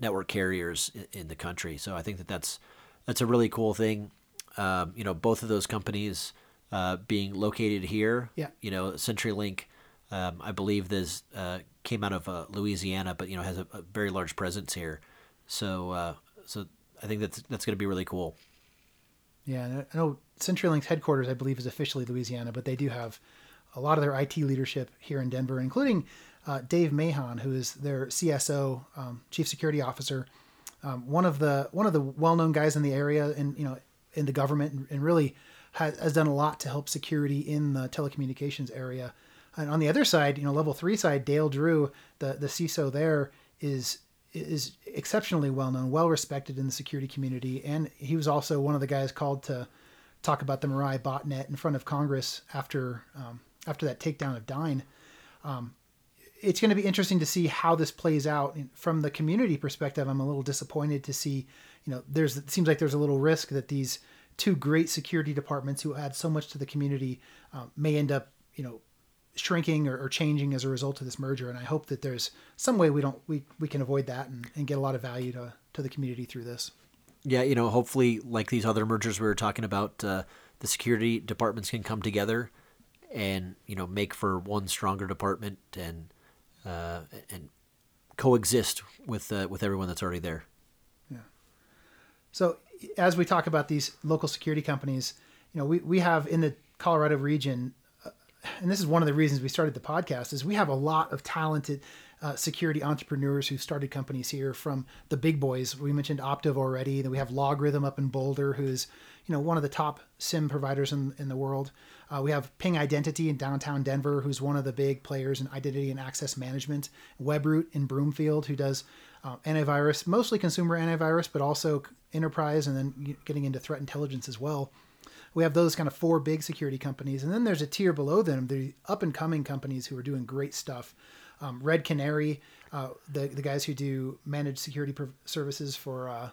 network carriers in, in, the country. So I think that that's that's a really cool thing. Um, you know, both of those companies uh, being located here. Yeah. You know, CenturyLink. Um, I believe this uh, came out of uh, Louisiana, but you know has a, a, very large presence here. So, uh, so I think that's that's going to be really cool. Yeah, I know CenturyLink's headquarters, I believe, is officially Louisiana, but they do have a lot of their IT leadership here in Denver, including uh, Dave Mahon, who is their CSO, um, Chief Security Officer. Um, one of the one of the well-known guys in the area and you know in the government and, and really has, has done a lot to help security in the telecommunications area. And on the other side, you know, level three side, Dale Drew, the the CISO there is is exceptionally well known, well respected in the security community, and he was also one of the guys called to talk about the Mirai botnet in front of Congress after um, after that takedown of Dyn. Um, it's going to be interesting to see how this plays out from the community perspective. I'm a little disappointed to see, you know, there's it seems like there's a little risk that these two great security departments who add so much to the community um, may end up, you know, shrinking or, or, changing as a result of this merger. And I hope that there's some way we don't we, we can avoid that and, and get a lot of value to to the community through this. Yeah, you know, hopefully, like these other mergers we were talking about, uh, the security departments can come together and you know make for one stronger department and uh, and coexist with uh, with everyone that's already there. Yeah. So as we talk about these local security companies, you know, we, we have in the Colorado region, uh, and this is one of the reasons we started the podcast, is we have a lot of talented uh, security entrepreneurs who started companies here from the big boys. We mentioned Optiv already. Then we have LogRhythm up in Boulder, who's you know one of the top SIEM providers in, in the world. Uh, we have Ping Identity in downtown Denver, who's one of the big players in identity and access management. Webroot in Broomfield, who does uh, antivirus, mostly consumer antivirus, but also enterprise, and then getting into threat intelligence as well. We have those kind of four big security companies, and then there's a tier below them, the up and coming companies who are doing great stuff. Um, Red Canary, uh, the the guys who do managed security services for uh,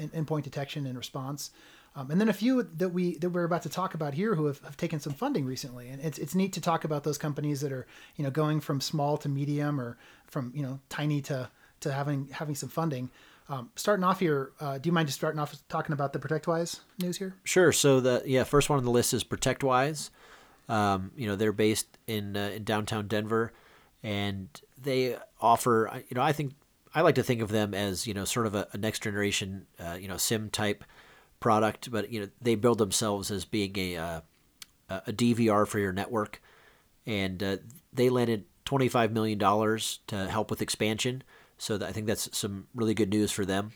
endpoint detection and response. Um, and then a few that we that we're about to talk about here who have, have taken some funding recently, and it's it's neat to talk about those companies that are you know going from small to medium or from you know tiny to to having having some funding. Um, starting off here, uh, do you mind just starting off talking about the ProtectWise news here? Sure. So the yeah first one on the list is ProtectWise. Um, you know they're based in uh, in downtown Denver, and they offer you know I think I like to think of them as you know sort of a, a next generation uh, you know SIEM type product, but you know they build themselves as being a uh, a DVR for your network, and uh, they landed twenty five million dollars to help with expansion. So that, I think that's some really good news for them.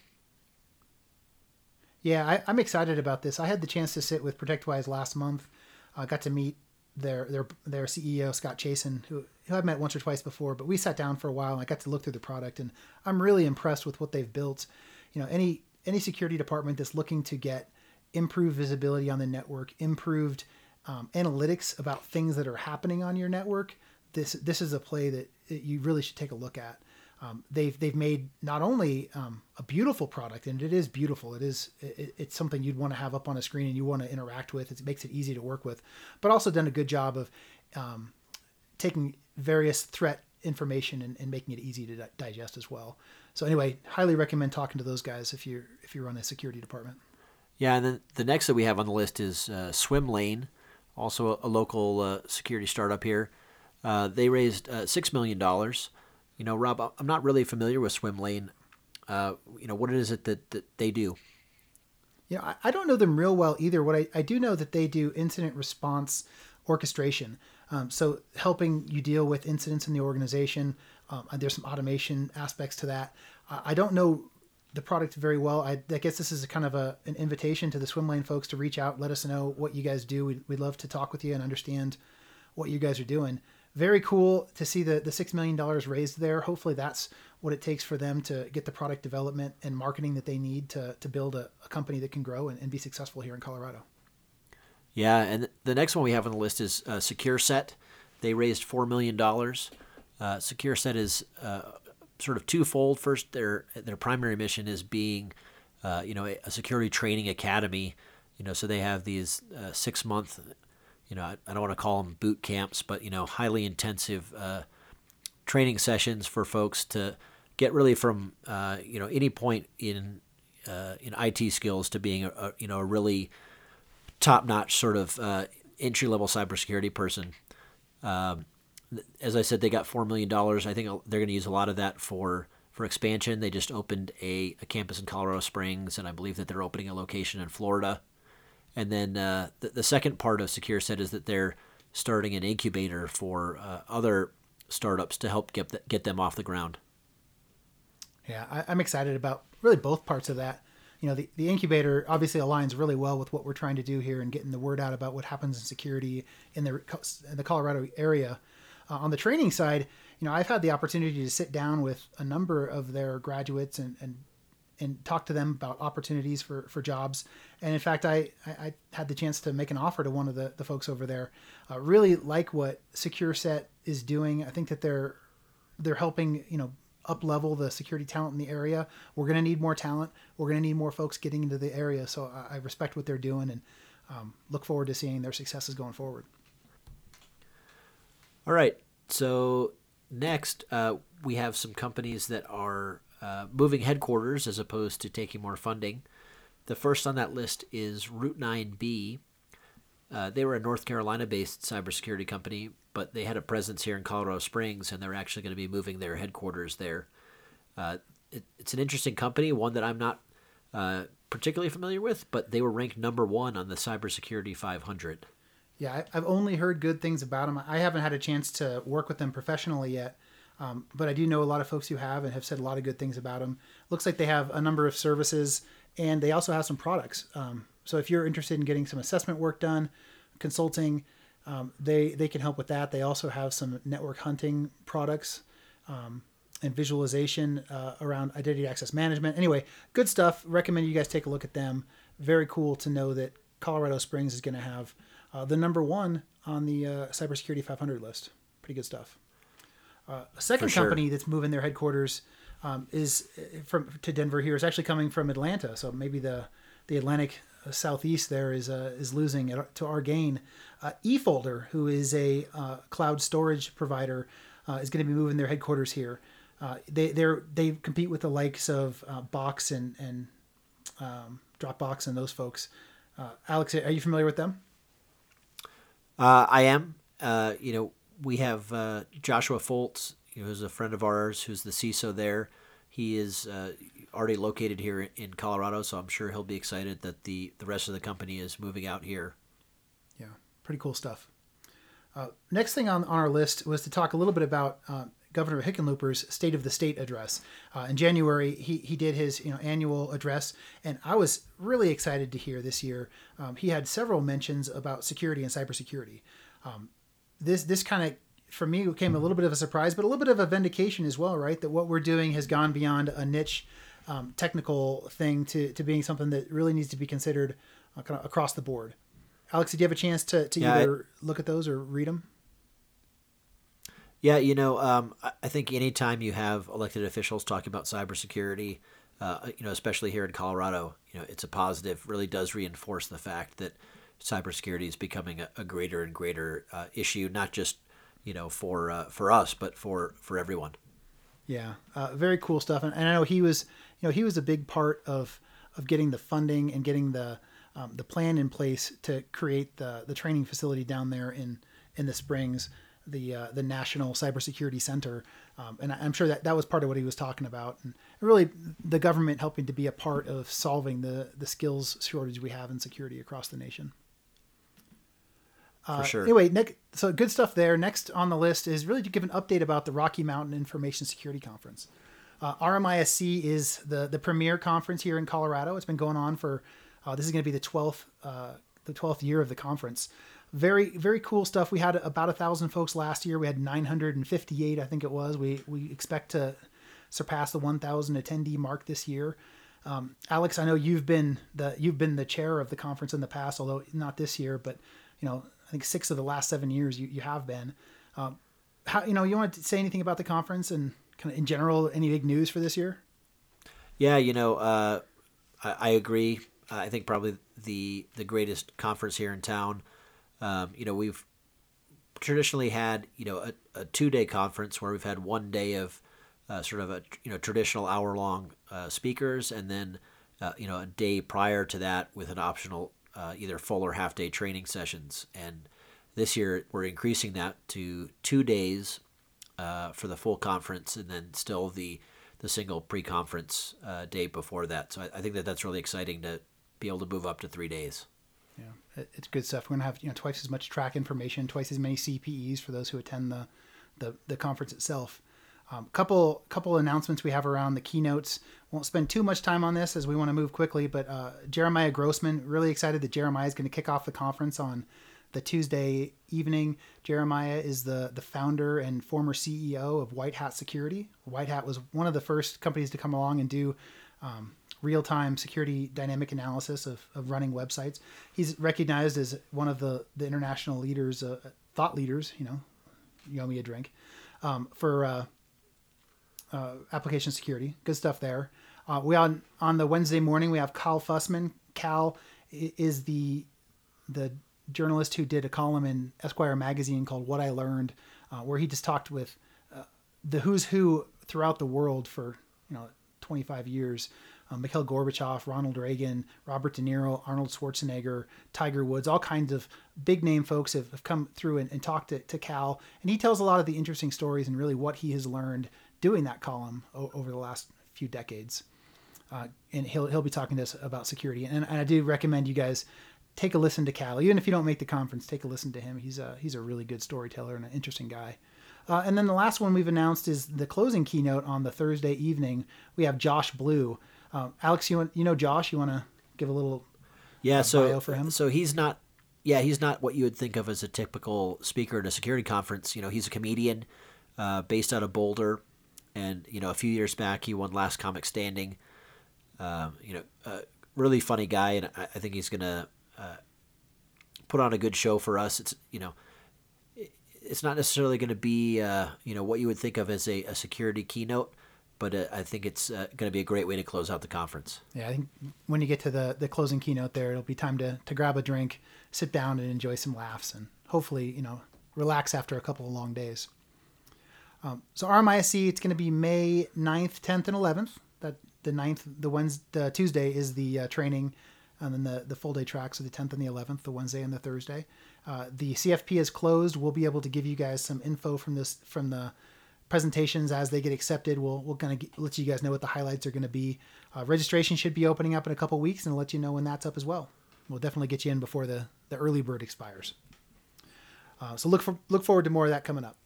Yeah, I, am excited about this. I had the chance to sit with ProtectWise last month. I uh, got to meet their their their CEO Scott Chasen, who who I've met once or twice before, but we sat down for a while and I got to look through the product, and I'm really impressed with what they've built. You know, any any security department that's looking to get improved visibility on the network, improved um, analytics about things that are happening on your network, this this is a play that you really should take a look at. Um, they've they've made not only um, a beautiful product, and it is beautiful. It is it, it's something you'd want to have up on a screen and you want to interact with. It makes it easy to work with, but also done a good job of um, taking various threat information and, and, making it easy to digest as well. So anyway, highly recommend talking to those guys if you if you run a security department. Yeah, and then the next that we have on the list is uh, Swimlane, also a, a local uh, security startup here. Uh, they raised uh, six million dollars. You know, Rob, I'm not really familiar with Swimlane. Uh, you know, what is it that, that they do? You know, I, I don't know them real well either. What I, I do know that they do incident response orchestration. Um, so helping you deal with incidents in the organization, um, there's some automation aspects to that. I don't know the product very well. I, I, guess this is kind of a, an invitation to the Swimlane folks to reach out, let us know what you guys do. We'd, we'd love to talk with you and understand what you guys are doing. Very cool to see the, the $6 million raised there. Hopefully that's what it takes for them to get the product development and marketing that they need to, to build a, a company that can grow and, and, be successful here in Colorado. Yeah, and the next one we have on the list is uh, SecureSet. They raised $4 million. Uh, SecureSet is uh, sort of twofold. First, their their primary mission is being, uh, you know, a, security training academy. You know, so they have these uh, six month, you know, I, I, don't want to call them boot camps, but you know, highly intensive uh, training sessions for folks to get really from uh, you know any point in in IT skills to being a, a you know a really top notch sort of entry level cybersecurity person. Um, as I said, they got four million dollars. I think they're going to use a lot of that for for expansion. They just opened a, a campus in Colorado Springs, and I believe that they're opening a location in Florida. And then uh, the, the second part of SecureSet is that they're starting an incubator for uh, other startups to help get the, get them off the ground. Yeah, I, am excited about really both parts of that. You know, the, the incubator obviously aligns really well with what we're trying to do here and getting the word out about what happens in security in the in the Colorado area. Uh, on the training side, you know, I've had the opportunity to sit down with a number of their graduates and, and and talk to them about opportunities for, for jobs. And in fact, I, I, had the chance to make an offer to one of the, the folks over there. Uh, really like what SecureSet is doing. I think that they're they're helping you know up level the security talent in the area. We're going to need more talent. We're going to need more folks getting into the area. So I, I respect what they're doing and um, look forward to seeing their successes going forward. All right. So next, uh, we have some companies that are uh, moving headquarters as opposed to taking more funding. The first on that list is root9B. Uh, they were a North Carolina based cybersecurity company, but they had a presence here in Colorado Springs, and they're actually going to be moving their headquarters there. Uh, it, it's an interesting company, one that I'm not uh, particularly familiar with, but they were ranked number one on the Cybersecurity 500. Yeah, I've only heard good things about them. I haven't had a chance to work with them professionally yet, um, but I do know a lot of folks who have and have said a lot of good things about them. Looks like they have a number of services and they also have some products. Um, so if you're interested in getting some assessment work done, consulting, um, they they can help with that. They also have some network hunting products um, and visualization uh, around identity access management. Anyway, good stuff. Recommend you guys take a look at them. Very cool to know that Colorado Springs is going to have uh, the number one on the uh, cybersecurity 500 list. Pretty good stuff. Uh, a second sure. company that's moving their headquarters um, is uh, from to Denver. Here is actually coming from Atlanta, so maybe the the Atlantic uh, southeast there is uh, is losing to our gain. Uh, eFolder, who is a uh, cloud storage provider, is going to be moving their headquarters here. they they they compete with the likes of Box and and um, Dropbox and those folks. Alex, are you familiar with them? I am. you know, we have uh, Joshua Foltz, who's a friend of ours, who's the CISO there. He is uh, already located here in Colorado, so I'm sure he'll be excited that the, the rest of the company is moving out here. Yeah, pretty cool stuff. Uh, next thing on, on our list was to talk a little bit about uh, Governor Hickenlooper's State of the State address. Uh, in January, he, he did his you know annual address, and I was really excited to hear this year. Um, he had several mentions about security and cybersecurity. Um, this this kind of for me came a little bit of a surprise, but a little bit of a vindication as well, right? That what we're doing has gone beyond a niche um, technical thing to, to being something that really needs to be considered uh, kind of across the board. Alex, did you have a chance to, to yeah, either I, look at those or read them? Yeah, you know, um, I think anytime you have elected officials talking about cybersecurity, uh, you know, especially here in Colorado, you know, it's a positive. Really does reinforce the fact that cybersecurity is becoming a, a greater and greater uh, issue, not just you know for uh, for us, but for for everyone. Yeah, uh, very cool stuff, and, and, I know he was you know he was a big part of of getting the funding and getting the um, the plan in place to create the the training facility down there in in the Springs, the uh, the National Cybersecurity Center, um, and I'm sure that that was part of what he was talking about, and really the government helping to be a part of solving the the skills shortage we have in security across the nation. Uh, sure. Anyway, Nick, so good stuff there. Next on the list is really to give an update about the Rocky Mountain Information Security Conference. Uh, RMISC is the the premier conference here in Colorado. It's been going on for uh, this is going to be the twelfth uh, the twelfth year of the conference. Very very cool stuff. We had about a thousand folks last year. We had 958, I think it was. We we expect to surpass the 1,000 attendee mark this year. Um, Alex, I know you've been the you've been the chair of the conference in the past, although not this year. But you know, I think six of the last seven years you, you have been. Um, how you know you want to say anything about the conference and kind of in general any big news for this year? Yeah, you know, uh, I, I, agree. I think probably the the greatest conference here in town. Um, you know, we've traditionally had you know a, a two day conference where we've had one day of uh, sort of a you know traditional hour long uh, speakers and then uh, you know a day prior to that with an optional uh, either full or half day training sessions. And this year we're increasing that to two days uh, for the full conference, and then still the the single pre conference uh, day before that. So I, I, think that that's really exciting to be able to move up to three days. Yeah, it's good stuff. We're gonna have you know twice as much track information, twice as many CPEs for those who attend the the, the conference itself. Um, couple couple announcements we have around the keynotes. Won't spend too much time on this as we want to move quickly. But uh, Jeremiah Grossman, really excited that Jeremiah is going to kick off the conference on the Tuesday evening. Jeremiah is the the founder and former CEO of White Hat Security. White Hat was one of the first companies to come along and do um, real time security dynamic analysis of, of running websites. He's recognized as one of the the international leaders, uh, thought leaders. You know, you owe me a drink um, for. Uh, uh, application security. Good stuff there. Uh, we on on the Wednesday morning we have Cal Fussman. Cal is the the journalist who did a column in Esquire magazine called "What I Learned," uh, where he just talked with uh, the who's who throughout the world for you know 25 years. Um, Mikhail Gorbachev, Ronald Reagan, Robert De Niro, Arnold Schwarzenegger, Tiger Woods, all kinds of big name folks have, have come through and, and talked to, to Cal. And he tells a lot of the interesting stories and really what he has learned doing that column o- over the last few decades. Uh, and he'll he'll be talking to us about security. And, and, I do recommend you guys take a listen to Cal, even if you don't make the conference. Take a listen to him. He's a he's a really good storyteller and an interesting guy. Uh, and then the last one we've announced is the closing keynote on the Thursday evening. We have Josh Blue. Um, Alex, you want, you know Josh? You want to give a little yeah. Uh, so for him? so he's not yeah he's not what you would think of as a typical speaker at a security conference. You know he's a comedian uh, based out of Boulder and you know a few years back he won Last Comic Standing. Um, you know, uh, really funny guy, and I, I think he's gonna uh, put on a good show for us. It's you know, it's not necessarily going to be uh, you know what you would think of as a, a security keynote, but uh, I think it's uh, going to be a great way to close out the conference. Yeah, I think when you get to the the closing keynote, there it'll be time to to grab a drink, sit down, and enjoy some laughs, and hopefully you know relax after a couple of long days. Um, so RMISC, it's going to be May 9th, 10th, and 11th. That the 9th, the Wednesday, the Tuesday is the uh, training, and then the, the full day tracks are the 10th and the 11th, the Wednesday and the Thursday. Uh, the CFP is closed. We'll be able to give you guys some info from this from the presentations as they get accepted. We'll we'll kind of let you guys know what the highlights are going to be. Uh, registration should be opening up in a couple weeks, and let you know when that's up as well. We'll definitely get you in before the the early bird expires. Uh, so look for look forward to more of that coming up.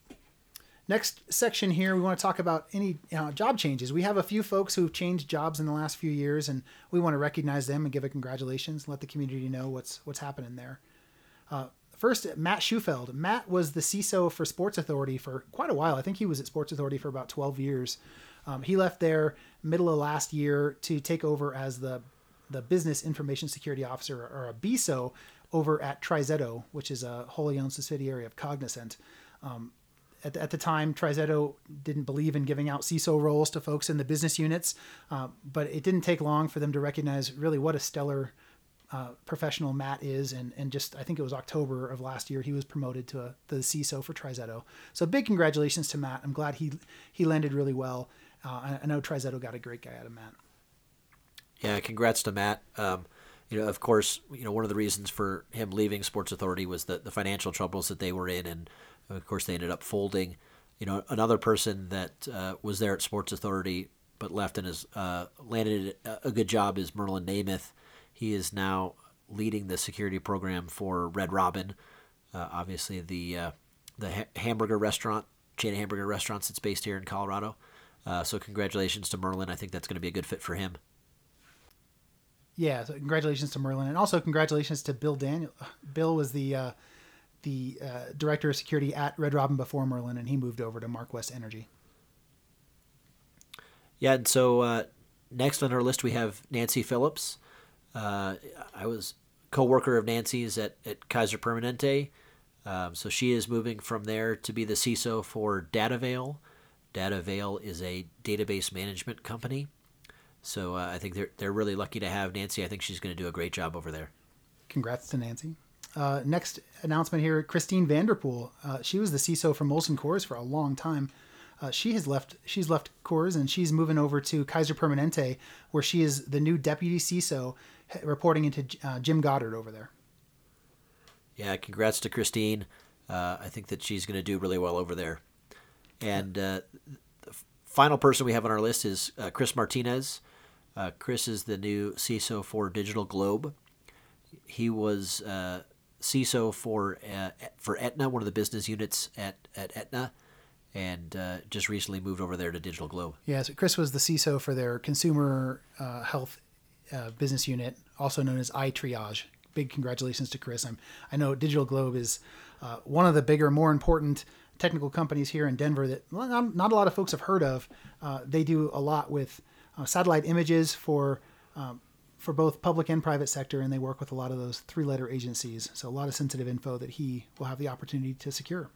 Next section here, we want to talk about any uh, job changes. We have a few folks who've changed jobs in the last few years, and we want to recognize them and give a congratulations, and let the community know what's what's happening there. First, Matt Schufeld. Matt was the CISO for Sports Authority for quite a while. I think he was at Sports Authority for about 12 years. Um, he left there middle of last year to take over as the the Business Information Security Officer, or a BISO, over at TriZetto, which is a wholly owned subsidiary of Cognizant. Um, at, at the time, TriZetto didn't believe in giving out CISO roles to folks in the business units, uh, but it didn't take long for them to recognize really what a stellar uh, professional Matt is, and and just I think it was October of last year he was promoted to a, the CISO for TriZetto. So big congratulations to Matt. I'm glad he he landed really well. Uh, I, I, know TriZetto got a great guy out of Matt. Yeah, congrats to Matt. Um, you know, of course, you know one of the reasons for him leaving Sports Authority was the the financial troubles that they were in, and of course, they ended up folding. You know, another person that uh, was there at Sports Authority but left and has uh, landed a good job is Merlin Namuth. He is now leading the security program for Red Robin, uh, obviously the uh, the ha- hamburger restaurant chain of hamburger restaurants that's based here in Colorado. Uh, so congratulations to Merlin. I think that's going to be a good fit for him. Yeah, so congratulations to Merlin, and also congratulations to Bill Daniel. Bill was the uh, the uh, director of security at Red Robin before Merlin, and he moved over to MarkWest Energy. Yeah, and so uh, next on our list we have Nancy Phillips. Uh, I was co-worker of Nancy's at, at Kaiser Permanente. Um, so she is moving from there to be the CISO for DataVail. DataVail is a database management company. So uh, I think they're, they're really lucky to have Nancy. I think she's going to do a great job over there. Congrats to Nancy. Uh, next announcement here Christine Vanderpool. Uh, she was the CISO for Molson Coors for a long time. Uh, she has left. She's left Coors and she's moving over to Kaiser Permanente, where she is the new deputy CISO, reporting into uh, Jim Goddard over there. Yeah, congrats to Christine. Uh, I think that she's going to do really well over there. And uh, the final person we have on our list is Chris Martinez. Chris is the new CISO for Digital Globe. He was CISO for uh, for Aetna, one of the business units at at Aetna, and uh, just recently moved over there to Digital Globe. Yeah, so Chris was the CISO for their consumer uh, health uh, business unit, also known as iTriage. Big congratulations to Chris. I'm, I know Digital Globe is uh, one of the bigger, more important technical companies here in Denver that not, not a lot of folks have heard of. Uh, they do a lot with uh, satellite images for um, for both public and private sector, and they work with a lot of those three-letter agencies. So a lot of sensitive info that he will have the opportunity to secure.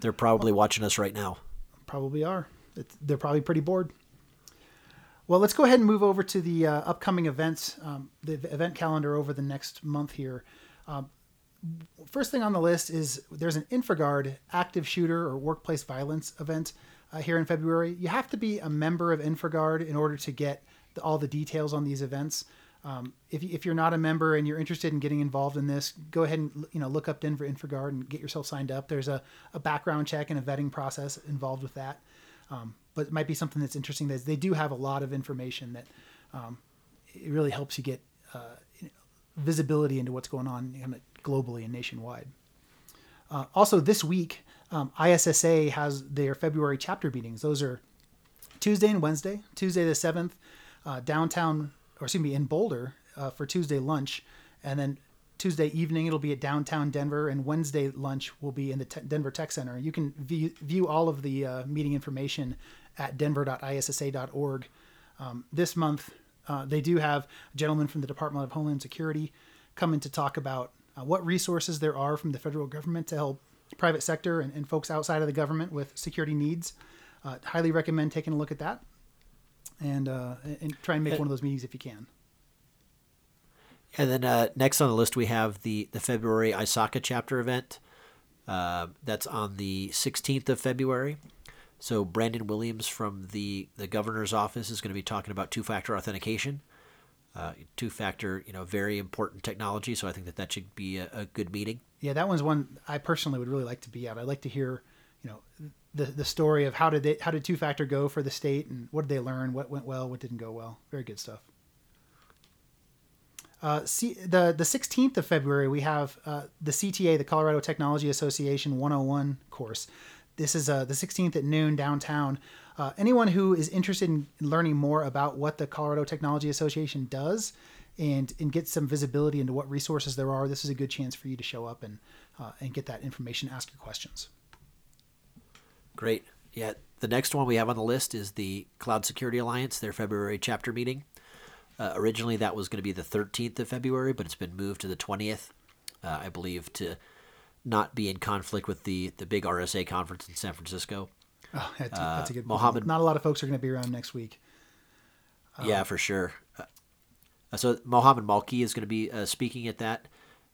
They're probably watching us right now. Probably are. It's, they're probably pretty bored. Well, let's go ahead and move over to the uh, upcoming events, um, the event calendar over the next month here. Um, first thing on the list is there's an InfraGard active shooter or workplace violence event uh, here in February. You have to be a member of InfraGard in order to get the, all the details on these events. Um, if, if you're not a member and you're interested in getting involved in this, go ahead and you know look up Denver InfraGard and get yourself signed up. There's a, a background check and a vetting process involved with that. Um, but it might be something that's interesting. That they do have a lot of information that um, it really helps you get uh, visibility into what's going on globally and nationwide. Uh, also, this week, um, ISSA has their February chapter meetings. Those are Tuesday and Wednesday. Tuesday the seventh, uh, downtown, or excuse me, in Boulder uh, for Tuesday lunch, and then Tuesday evening it'll be at downtown Denver, and Wednesday lunch will be in the Denver Tech Center. You can view, view all of the uh, meeting information at denver.issa.org. Um, this month, uh, they do have a gentleman from the Department of Homeland Security coming to talk about uh, what resources there are from the federal government to help private sector and, and folks outside of the government with security needs. Uh, highly recommend taking a look at that and uh, and try and make one of those meetings if you can. And then uh, next on the list we have the the February ISACA chapter event. Uh, that's on the 16th of February. So Brandon Williams from the the governor's office is going to be talking about two factor authentication uh, two factor, you know, very important technology. So I think that that should be a, a, good meeting. Yeah, that one's one I personally would really like to be at. I'd like to hear, you know, the the story of how did they how did two factor go for the state and what did they learn, what went well, what didn't go well. Very good stuff. Uh, see, the the 16th of February we have uh, the CTA, the Colorado Technology Association 101 course. This is uh, the 16th at noon downtown. Uh, anyone who is interested in learning more about what the Colorado Technology Association does and and get some visibility into what resources there are, this is a good chance for you to show up and uh, and get that information, ask your questions. Great. Yeah. The next one we have on the list is the Cloud Security Alliance, their February chapter meeting. Uh, originally, that was going to be the 13th of February, but it's been moved to the 20th, uh, I believe, to not be in conflict with the, the big RSA conference in San Francisco. Oh, that's, uh, that's a good Mohammed, Not a lot of folks are going to be around next week. Um, yeah, for sure. Uh, so Mohammed Malki is going to be uh, speaking at that.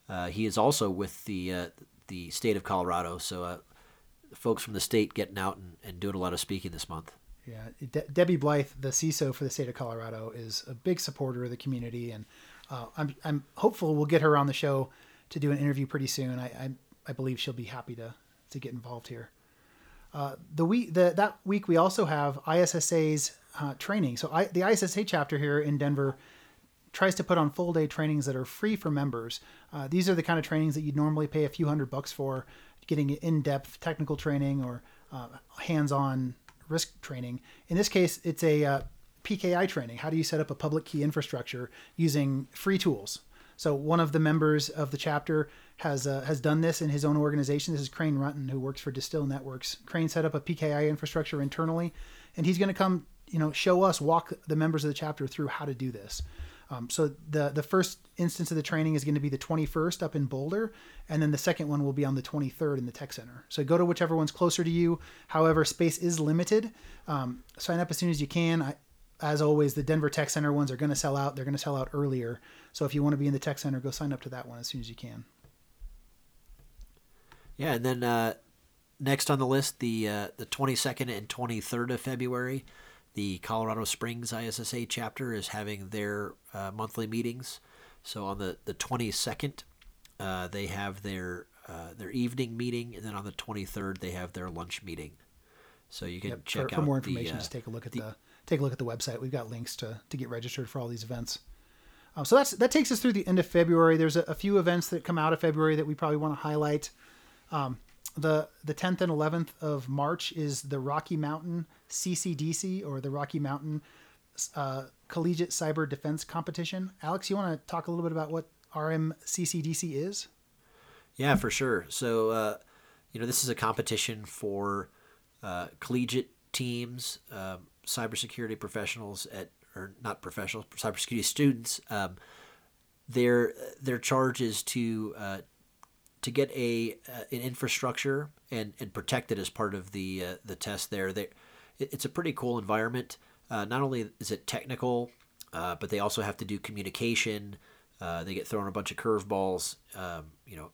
Uh, he is also with the uh, the state of Colorado. So uh, folks from the state getting out and, and doing a lot of speaking this month. Yeah, De- Debbie Blyth, the CISO for the state of Colorado, is a big supporter of the community, and I'm I'm hopeful we'll get her on the show to do an interview pretty soon. I I, I believe she'll be happy to to get involved here. Uh, the week the, that week we also have ISSA's uh, training. So I, the ISSA chapter here in Denver tries to put on full day trainings that are free for members. Uh, these are the kind of trainings that you'd normally pay a few hundred bucks for, getting in depth technical training or uh, hands on risk training. In this case, it's a uh, PKI training. How do you set up a public key infrastructure using free tools? So one of the members of the chapter has uh, has done this in his own organization. This is Crane Runton, who works for Distil Networks. Crane set up a PKI infrastructure internally, and he's going to come, you know, show us, walk the members of the chapter through how to do this. Um, so the the first instance of the training is going to be the 21st up in Boulder, and then the second one will be on the 23rd in the Tech Center. So go to whichever one's closer to you. However, space is limited. Um, sign up as soon as you can. I, as always, the Denver Tech Center ones are going to sell out. They're going to sell out earlier. So if you want to be in the Tech Center, go sign up to that one as soon as you can. Yeah, and then uh, next on the list, the uh, the 22nd and 23rd of February, the Colorado Springs ISSA chapter is having their uh, monthly meetings. So on the the 22nd, uh, they have their uh, their evening meeting, and then on the 23rd they have their lunch meeting. So you can yep, check for, out for more information. The, just take a look at the, the take a look at the website. We've got links to to get registered for all these events. Um, so that's that takes us through the end of February. There's a, a, few events that come out of February that we probably want to highlight. Um, the the 10th and 11th of March is the Rocky Mountain CCDC or the Rocky Mountain uh, Collegiate Cyber Defense Competition. Alex, you want to talk a little bit about what RMCCDC is? Yeah, for sure. So, uh, you know, this is a competition for uh, collegiate teams, um, cybersecurity professionals at, or not professionals, cybersecurity students. Um, their their charge is to uh, to get a uh, an infrastructure and, and protect it as part of the uh, the test. There, they, it, it's a pretty cool environment. Uh, not only is it technical, uh, but they also have to do communication. Uh, they get thrown a bunch of curveballs. Um, you know,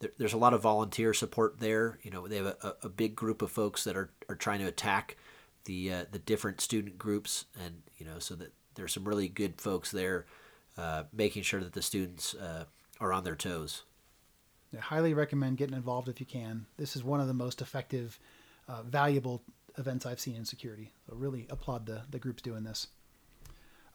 there, there's a lot of volunteer support there. You know, they have a, a big group of folks that are, are trying to attack the uh, the different student groups, and you know, so that there's some really good folks there, making sure that the students are on their toes. I highly recommend getting involved if you can. This is one of the most effective, uh, valuable events I've seen in security. So really applaud the, the groups doing this.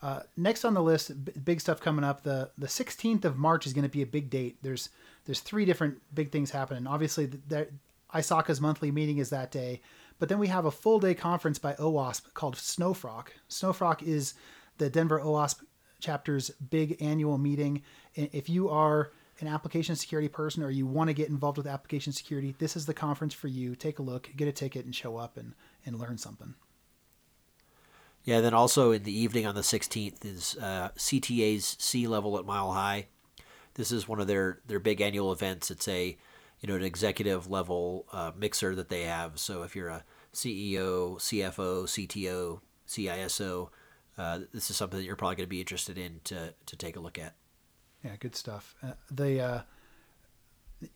Uh, next on the list, b- big stuff coming up. The the 16th of March is going to be a big date. There's there's three different big things happening. Obviously, the, the, ISACA's monthly meeting is that day, but then we have a full day conference by OWASP called SnowFROC. SnowFROC is the Denver OWASP chapter's big annual meeting. If you are an application security person or you want to get involved with application security, this is the conference for you. Take a look, get a ticket, and show up and, and learn something. Yeah, then also in the evening on the 16th is uh, CTA's Sea Level at Mile High. This is one of their, their big annual events. It's a you know an executive level uh, mixer that they have. So if you're a CEO, CFO, CTO, CISO, uh, this is something that you're probably going to be interested in to, to take a look at. Yeah, good stuff. Uh, the, uh,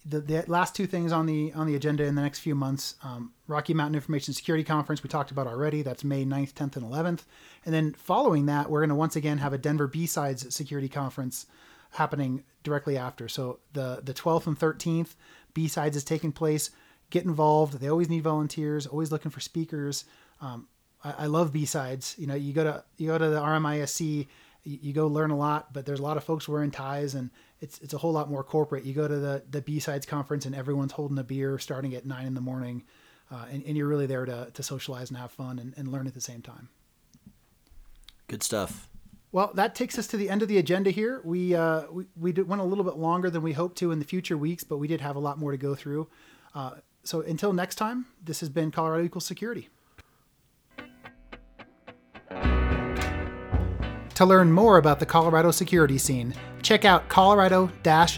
the the last two things on the on the agenda in the next few months: um, Rocky Mountain Information Security Conference we talked about already. That's May 9th, 10th, and 11th. And then following that, we're going to once again have a Denver B-Sides Security Conference happening directly after. So the the 12th and 13th, B-Sides is taking place. Get involved. They always need volunteers. Always looking for speakers. Um, I, I love B-Sides. You know, you go to you go to the RMISC you go learn a lot, but there's a lot of folks wearing ties and it's it's a whole lot more corporate. You go to the the B sides conference and everyone's holding a beer starting at nine in the morning, uh, and, and you're really there to, to socialize and have fun and, and learn at the same time. Good stuff. Well, that takes us to the end of the agenda here. We uh, we, we did, went a little bit longer than we hoped to in the future weeks, but we did have a lot more to go through. Uh, so until next time, this has been Colorado Equals Security. To learn more about the Colorado security scene, check out colorado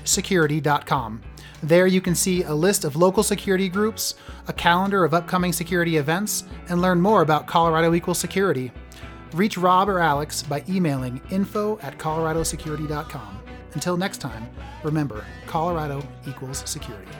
security.com. There you can see a list of local security groups, a calendar of upcoming security events, and learn more about Colorado Equals Security. Reach Robb or Alex by emailing info at coloradosecurity.com. Until next time, remember Colorado equals security.